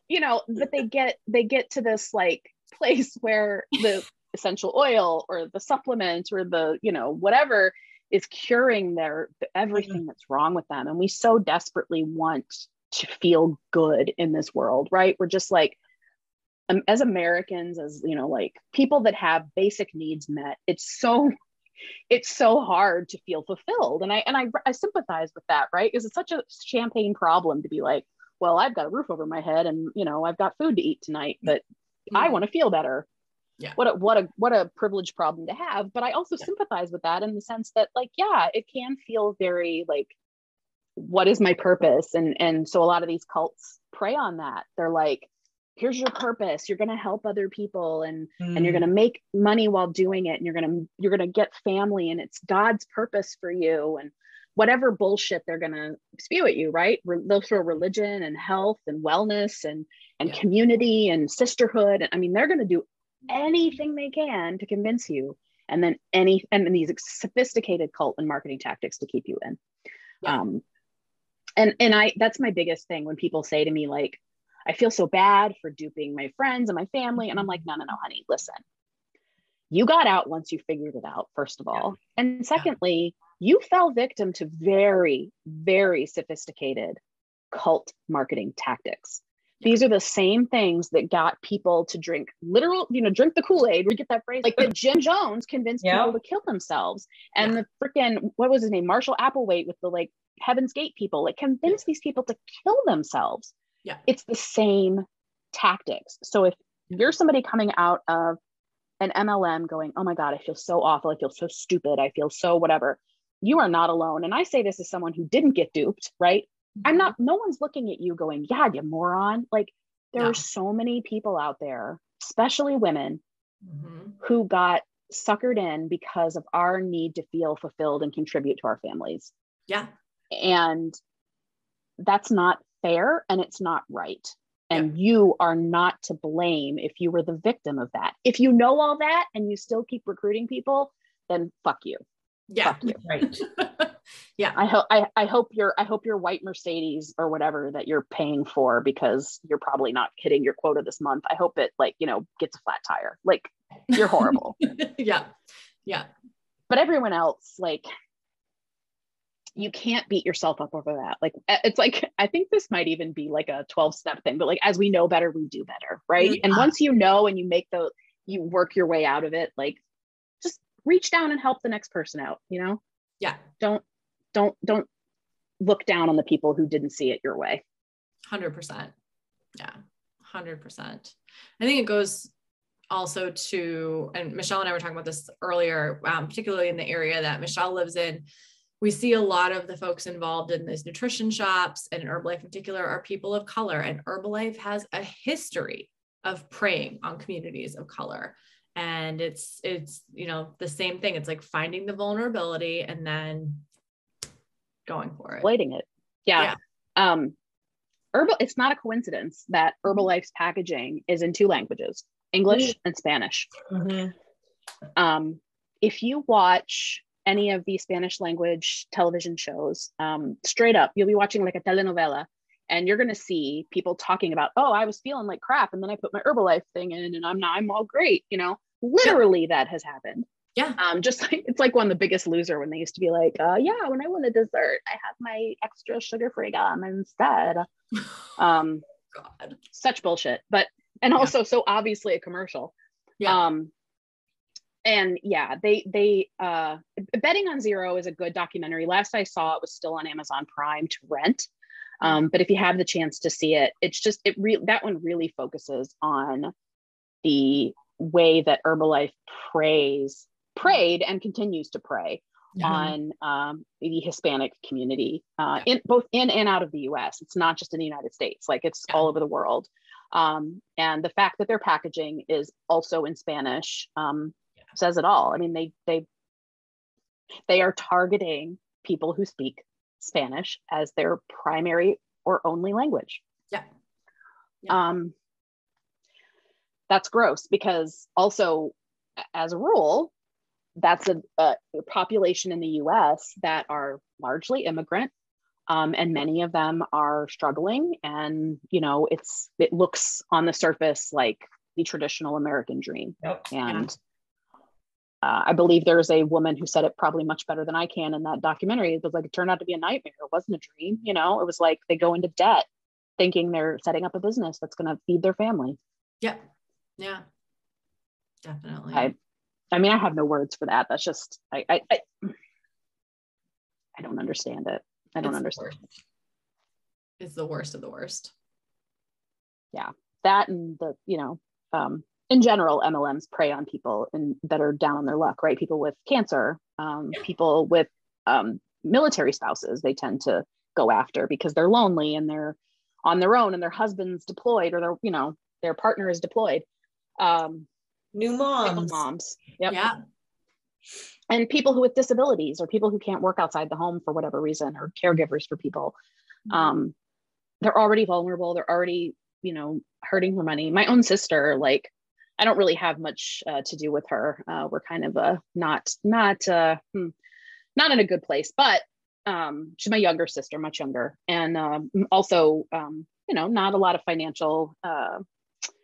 S3: you know, but they get they get to this like place where the essential oil or the supplement or the you know whatever is curing their everything mm-hmm. that's wrong with them and we so desperately want to feel good in this world right? We're just like um, as americans as you know like people that have basic needs met it's so it's so hard to feel fulfilled. And i and i, I sympathize with that right? Because it's such a champagne problem to be like well i've got a roof over my head and you know i've got food to eat tonight but mm-hmm. i want to feel better.
S2: Yeah.
S3: What a what a what a privileged problem to have. But i also yeah. sympathize with that in the sense that like yeah it can feel very like what is my purpose and and so a lot of these cults prey on that they're like here's your purpose you're going to help other people and mm. and you're mm. going to make money while doing it and you're going to you're going to get family and it's god's purpose for you and whatever bullshit they're going to spew at you right they'll throw religion and health and wellness and and yeah. community and sisterhood and i mean they're going to do anything they can to convince you and then any and then these sophisticated cult and marketing tactics to keep you in yeah. um and and i that's my biggest thing when people say to me like i feel so bad for duping my friends and my family and i'm like no no no honey listen you got out once you figured it out first of all yeah. and secondly yeah. you fell victim to very very sophisticated cult marketing tactics these are the same things that got people to drink literal, you know, drink the Kool-Aid. We get that phrase like that Jim Jones convinced yep. people to kill themselves. And yeah. the freaking what was his name? Marshall Applewhite with the like Heaven's Gate people, like convinced yeah. these people to kill themselves.
S2: Yeah.
S3: It's the same tactics. So if you're somebody coming out of an MLM going, oh my God, I feel so awful. I feel so stupid. I feel so whatever. You are not alone. And I say this as someone who didn't get duped, right? I'm not, no one's looking at you going, yeah, you moron. Like there no. are so many people out there, especially women, mm-hmm. who got suckered in because of our need to feel fulfilled and contribute to our families.
S2: Yeah.
S3: And that's not fair and it's not right. And yeah. you are not to blame if you were the victim of that. If you know all that and you still keep recruiting people, then fuck you.
S2: Yeah.
S3: Fuck you.
S2: Right. Yeah.
S3: I hope I, I hope your I hope your white Mercedes or whatever that you're paying for because you're probably not hitting your quota this month. I hope it like, you know, gets a flat tire. Like you're horrible.
S2: yeah. Yeah.
S3: But everyone else, like you can't beat yourself up over that. Like it's like I think this might even be like a 12 step thing, but like as we know better, we do better, right? Yeah. And once you know and you make the you work your way out of it, like just reach down and help the next person out, you know?
S2: Yeah.
S3: Don't don't don't look down on the people who didn't see it your way
S2: 100% yeah 100% i think it goes also to and michelle and i were talking about this earlier um, particularly in the area that michelle lives in we see a lot of the folks involved in these nutrition shops and in herbalife in particular are people of color and herbalife has a history of preying on communities of color and it's it's you know the same thing it's like finding the vulnerability and then going for it.
S3: Exploiting it. Yeah. yeah. Um, Herbal, it's not a coincidence that Herbalife's packaging is in two languages, English mm-hmm. and Spanish. Mm-hmm. Um, if you watch any of the Spanish language television shows, um, straight up, you'll be watching like a telenovela and you're going to see people talking about, oh, I was feeling like crap. And then I put my Herbalife thing in and I'm not, I'm all great. You know, literally yeah. that has happened.
S2: Yeah.
S3: Um, just like it's like one of the biggest loser when they used to be like, uh, yeah, when I want a dessert, I have my extra sugar-free gum instead. Um God. such bullshit. But and yeah. also so obviously a commercial. Yeah. Um and yeah, they they uh betting on zero is a good documentary. Last I saw it was still on Amazon Prime to rent. Um, but if you have the chance to see it, it's just it re- that one really focuses on the way that Herbalife preys preyed and continues to prey on um, the Hispanic community, uh, in both in and out of the U.S. It's not just in the United States; like it's all over the world. Um, and the fact that their packaging is also in Spanish um. Says it all. I mean, they they they are targeting people who speak Spanish as their primary or only language.
S2: Yeah.
S3: yeah. Um, that's gross because also, as a rule, that's a, a, population in the US that are largely immigrant. Um, and many of them are struggling and you know it's it looks on the surface like the traditional american dream
S2: yep.
S3: and. Uh, i believe there's a woman who said it probably much better than i can in that documentary it was like it turned out to be a nightmare it wasn't a dream you know it was like they go into debt thinking they're setting up a business that's going to feed their family
S2: yeah yeah definitely
S3: I, I mean, I have no words for that. That's just I I I, I don't understand it. I don't it's understand.
S2: It's the worst of the worst.
S3: Yeah, that and the you know, um, in general, MLMs prey on people and that are down on their luck, right? People with cancer, um, people with um, military spouses, they tend to go after because they're lonely and they're on their own and their husband's deployed or their you know their partner is deployed. Um,
S1: new moms.
S3: Moms. Yep.
S2: Yeah.
S3: And people who with disabilities or people who can't work outside the home for whatever reason or caregivers for people. Mm-hmm. Um, they're already vulnerable. They're already, you know, hurting for money. My own sister, like, I don't really have much uh, to do with her. Uh, we're kind of a not not uh, hmm, not in a good place, but um, she's my younger sister, much younger, and um, also um, you know not a lot of financial uh,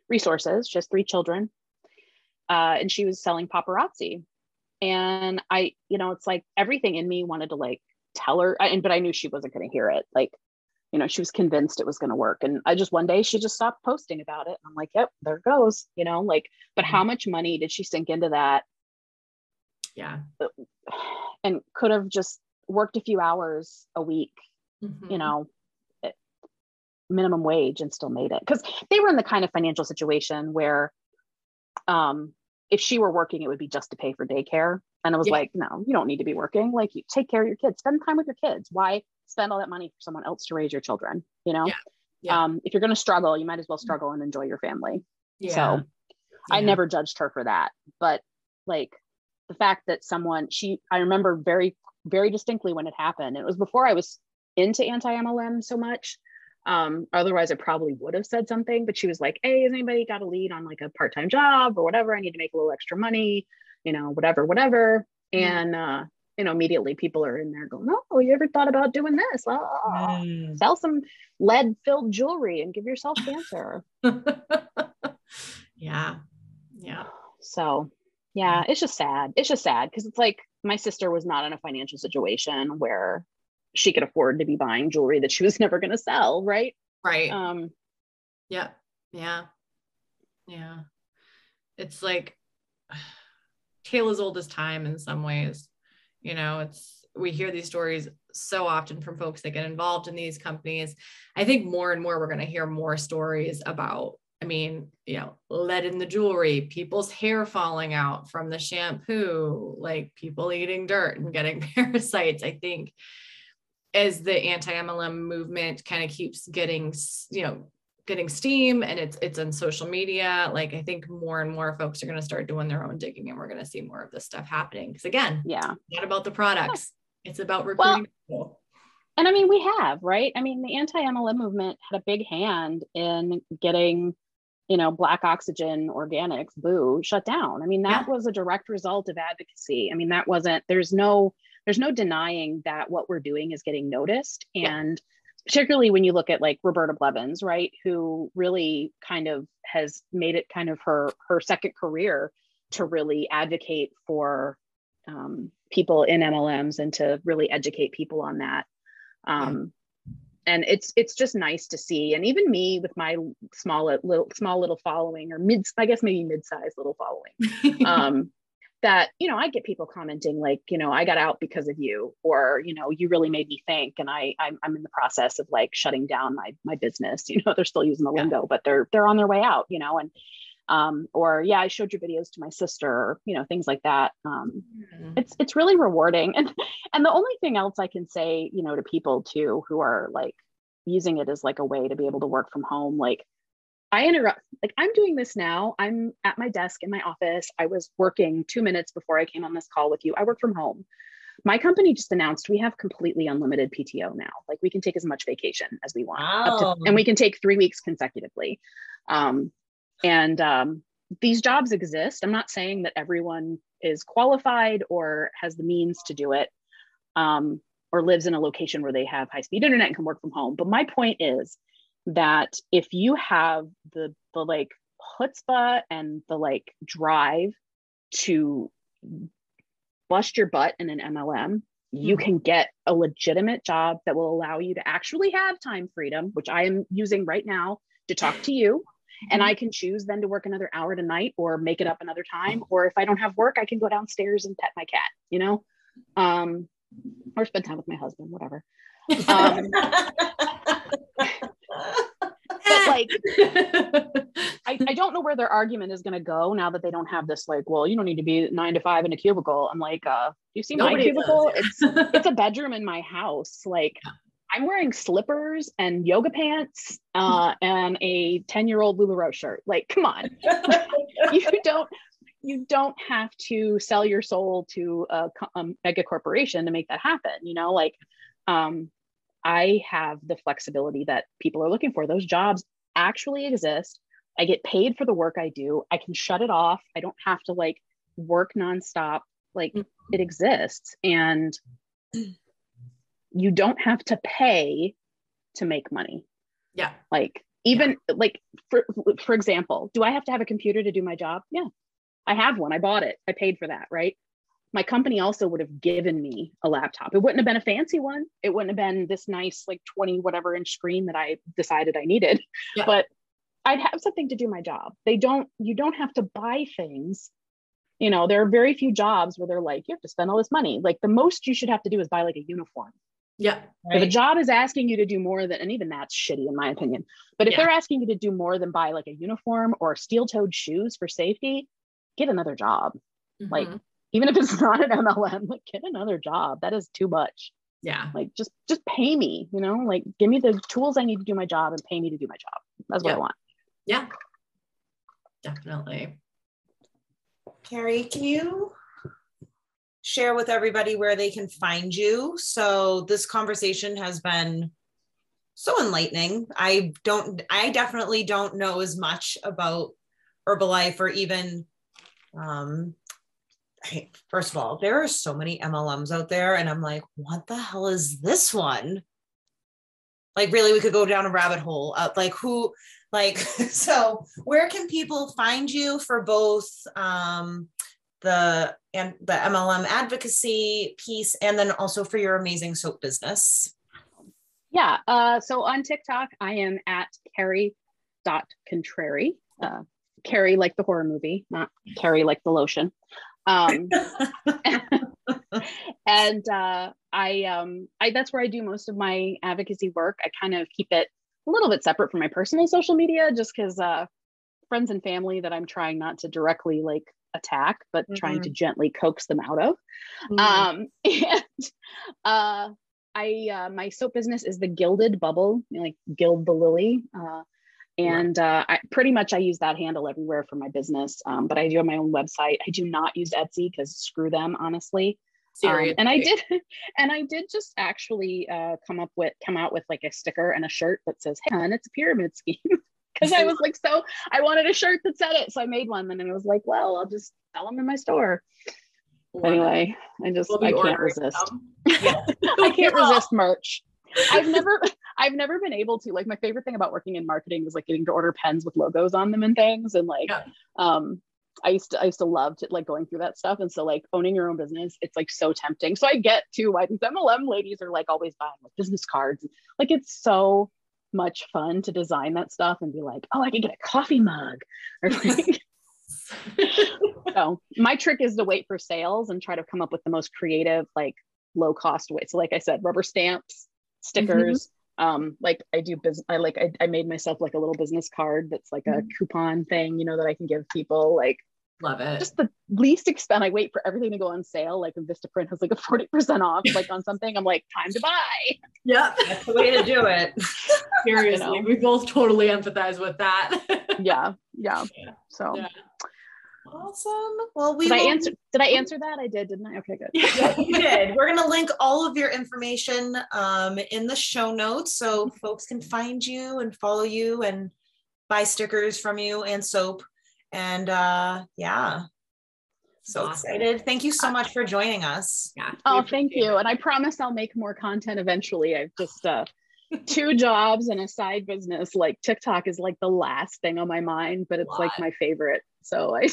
S3: resources. Just three children, uh, and she was selling paparazzi and i you know it's like everything in me wanted to like tell her and but i knew she wasn't going to hear it like you know she was convinced it was going to work and i just one day she just stopped posting about it i'm like yep there it goes you know like but how mm-hmm. much money did she sink into that
S2: yeah
S3: and could have just worked a few hours a week mm-hmm. you know minimum wage and still made it because they were in the kind of financial situation where um, if she were working, it would be just to pay for daycare. And I was yeah. like, no, you don't need to be working. Like you take care of your kids, spend time with your kids. Why spend all that money for someone else to raise your children? You know,
S2: yeah. Yeah.
S3: Um, if you're going to struggle, you might as well struggle and enjoy your family. Yeah. So I never judged her for that. But like the fact that someone, she, I remember very, very distinctly when it happened. It was before I was into anti MLM so much. Um, otherwise, I probably would have said something, but she was like, Hey, has anybody got a lead on like a part time job or whatever? I need to make a little extra money, you know, whatever, whatever. Mm-hmm. And uh, you know, immediately people are in there going, "Oh, you ever thought about doing this? Oh, mm. Sell some lead-filled jewelry and give yourself cancer."
S2: yeah, yeah.
S3: So, yeah, it's just sad. It's just sad because it's like my sister was not in a financial situation where she could afford to be buying jewelry that she was never going to sell, right?
S2: Right. Um. Yeah. Yeah. Yeah. It's like tale as old as time in some ways you know it's we hear these stories so often from folks that get involved in these companies. I think more and more we're going to hear more stories about i mean you know lead in the jewelry people's hair falling out from the shampoo like people eating dirt and getting parasites. I think as the anti-mlm movement kind of keeps getting you know getting steam and it's it's on social media like i think more and more folks are going to start doing their own digging and we're going to see more of this stuff happening. Because again
S3: yeah.
S2: not about the products. It's about recruiting well, people.
S3: and i mean we have right? I mean the anti-mlm movement had a big hand in getting you know black oxygen organics boo shut down. I mean that yeah. was a direct result of advocacy. I mean that wasn't there's no there's no denying that what we're doing is getting noticed and yeah particularly when you look at like Roberta Blevins, right, who really kind of has made it kind of her her second career to really advocate for um, people in MLMs and to really educate people on that. Um, and it's it's just nice to see, and even me with my small little small little following or mid, I guess maybe mid-sized little following. um, that you know i get people commenting like you know i got out because of you or you know you really made me think and i i'm, I'm in the process of like shutting down my my business you know they're still using the lingo but they're they're on their way out you know and um or yeah i showed your videos to my sister or you know things like that um mm-hmm. it's it's really rewarding and and the only thing else i can say you know to people too who are like using it as like a way to be able to work from home like I interrupt, like I'm doing this now. I'm at my desk in my office. I was working two minutes before I came on this call with you. I work from home. My company just announced we have completely unlimited PTO now. Like we can take as much vacation as we want, wow. to, and we can take three weeks consecutively. Um, and um, these jobs exist. I'm not saying that everyone is qualified or has the means to do it um, or lives in a location where they have high speed internet and can work from home. But my point is, that if you have the the like chutzpah and the like drive to bust your butt in an MLM, you mm-hmm. can get a legitimate job that will allow you to actually have time freedom, which I am using right now to talk to you. Mm-hmm. And I can choose then to work another hour tonight or make it up another time. Or if I don't have work, I can go downstairs and pet my cat, you know, um, or spend time with my husband, whatever. Um, like I, I don't know where their argument is going to go now that they don't have this like well you don't need to be nine to five in a cubicle. I'm like uh you see my cubicle? it's it's a bedroom in my house. Like i'm wearing slippers and yoga pants uh and a 10 year old lularoe shirt. Like come on. You don't you don't have to sell your soul to a, a mega corporation to make that happen you know? Like um I have the flexibility that people are looking for. Those jobs actually exist. I get paid for the work I do. I can shut it off. I don't have to like work nonstop. Like mm-hmm. it exists. And you don't have to pay to make money.
S2: Yeah.
S3: Like even yeah. like for for example, do I have to have a computer to do my job? Yeah. I have one. I bought it. I paid for that, right? My company also would have given me a laptop. It wouldn't have been a fancy one. It wouldn't have been this nice, like 20 whatever inch screen that I decided I needed. Yeah. But I'd have something to do my job. They don't, you don't have to buy things. You know, there are very few jobs where they're like, you have to spend all this money. Like the most you should have to do is buy like a uniform.
S2: Yeah.
S3: Right. If a job is asking you to do more than, and even that's shitty in my opinion, but if yeah. they're asking you to do more than buy like a uniform or steel toed shoes for safety, get another job. Mm-hmm. Like even if it's not an MLM, like get another job. That is too much.
S2: Yeah.
S3: Like just just pay me, you know, like give me the tools I need to do my job and pay me to do my job. That's what yeah. I want.
S2: Yeah. Definitely.
S1: Carrie, can you share with everybody where they can find you? So this conversation has been so enlightening. I don't I definitely don't know as much about Herbalife or even um, first of all, there are so many MLMs out there, and I'm like, what the hell is this one? Like, really, we could go down a rabbit hole. Uh, like, who, like, so where can people find you for both um, the and the MLM advocacy piece, and then also for your amazing soap business?
S3: Yeah. Uh, so on TikTok, I am at Carrie contrary. Uh, Carrie like the horror movie, not Carrie like the lotion. Um, and uh, I, um, I that's where I do most of my advocacy work. I kind of keep it a little bit separate from my personal social media, just because uh, friends and family that I'm trying not to directly like attack, but mm-hmm. trying to mm-hmm. gently coax them out of. Mm-hmm. Um, and uh, I uh, my soap business is the Gilded Bubble, you know, like gild the lily. Uh, and uh, I, pretty much I use that handle everywhere for my business. Um, but I do have my own website. I do not use Etsy because screw them, honestly. Um, and I did, and I did just actually uh, come up with come out with like a sticker and a shirt that says, "Hey, and it's a pyramid scheme." Because I was like, so I wanted a shirt that said it, so I made one. And I was like, well, I'll just sell them in my store. anyway, I just we'll I can't resist. I can't resist merch. I've never I've never been able to like my favorite thing about working in marketing was like getting to order pens with logos on them and things and like yeah. um I used to I used to love to like going through that stuff and so like owning your own business it's like so tempting. So I get to why these MLM ladies are like always buying like business cards. Like it's so much fun to design that stuff and be like oh I can get a coffee mug. Or like so my trick is to wait for sales and try to come up with the most creative like low cost way so like I said rubber stamps stickers. Mm-hmm. Um, like I do business, I like, I, I made myself like a little business card that's like mm-hmm. a coupon thing, you know, that I can give people like,
S4: Love it.
S3: Just the least expense. I wait for everything to go on sale. Like when Vistaprint has like a 40% off, like on something, I'm like, time to buy.
S4: Yep.
S1: That's the way to do it.
S4: Seriously. You know? We both totally empathize with that.
S3: yeah. Yeah. So yeah.
S1: Awesome. Well, we
S3: did will... I answer. Did I answer that? I did, didn't I? Okay, good.
S1: Yeah, you did. We're gonna link all of your information um, in the show notes so folks can find you and follow you and buy stickers from you and soap. And uh, yeah, so awesome. excited. Thank you so much for joining us.
S3: Yeah. Oh, thank you. And I promise I'll make more content eventually. I've just uh, two jobs and a side business. Like TikTok is like the last thing on my mind, but it's like my favorite. So I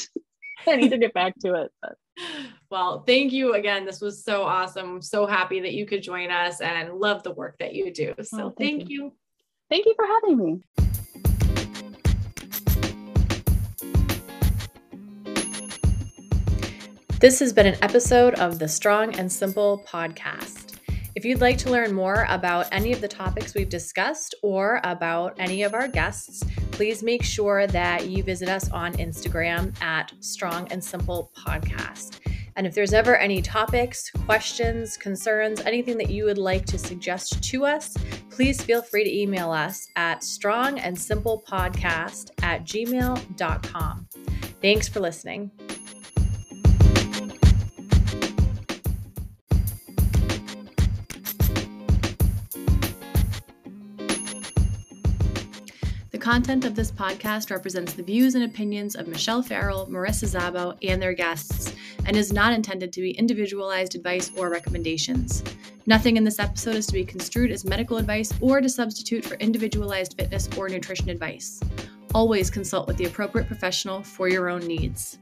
S3: I need to get back to it. But.
S4: Well, thank you again. This was so awesome. I'm so happy that you could join us and love the work that you do. Oh, so oh, thank, thank you. you.
S3: Thank you for having me.
S2: This has been an episode of the Strong and Simple podcast. If you'd like to learn more about any of the topics we've discussed or about any of our guests, please make sure that you visit us on Instagram at Strong and Simple Podcast. And if there's ever any topics, questions, concerns, anything that you would like to suggest to us, please feel free to email us at strongandsimplepodcast at gmail.com. Thanks for listening. Content of this podcast represents the views and opinions of Michelle Farrell, Marissa Zabo, and their guests, and is not intended to be individualized advice or recommendations. Nothing in this episode is to be construed as medical advice or to substitute for individualized fitness or nutrition advice. Always consult with the appropriate professional for your own needs.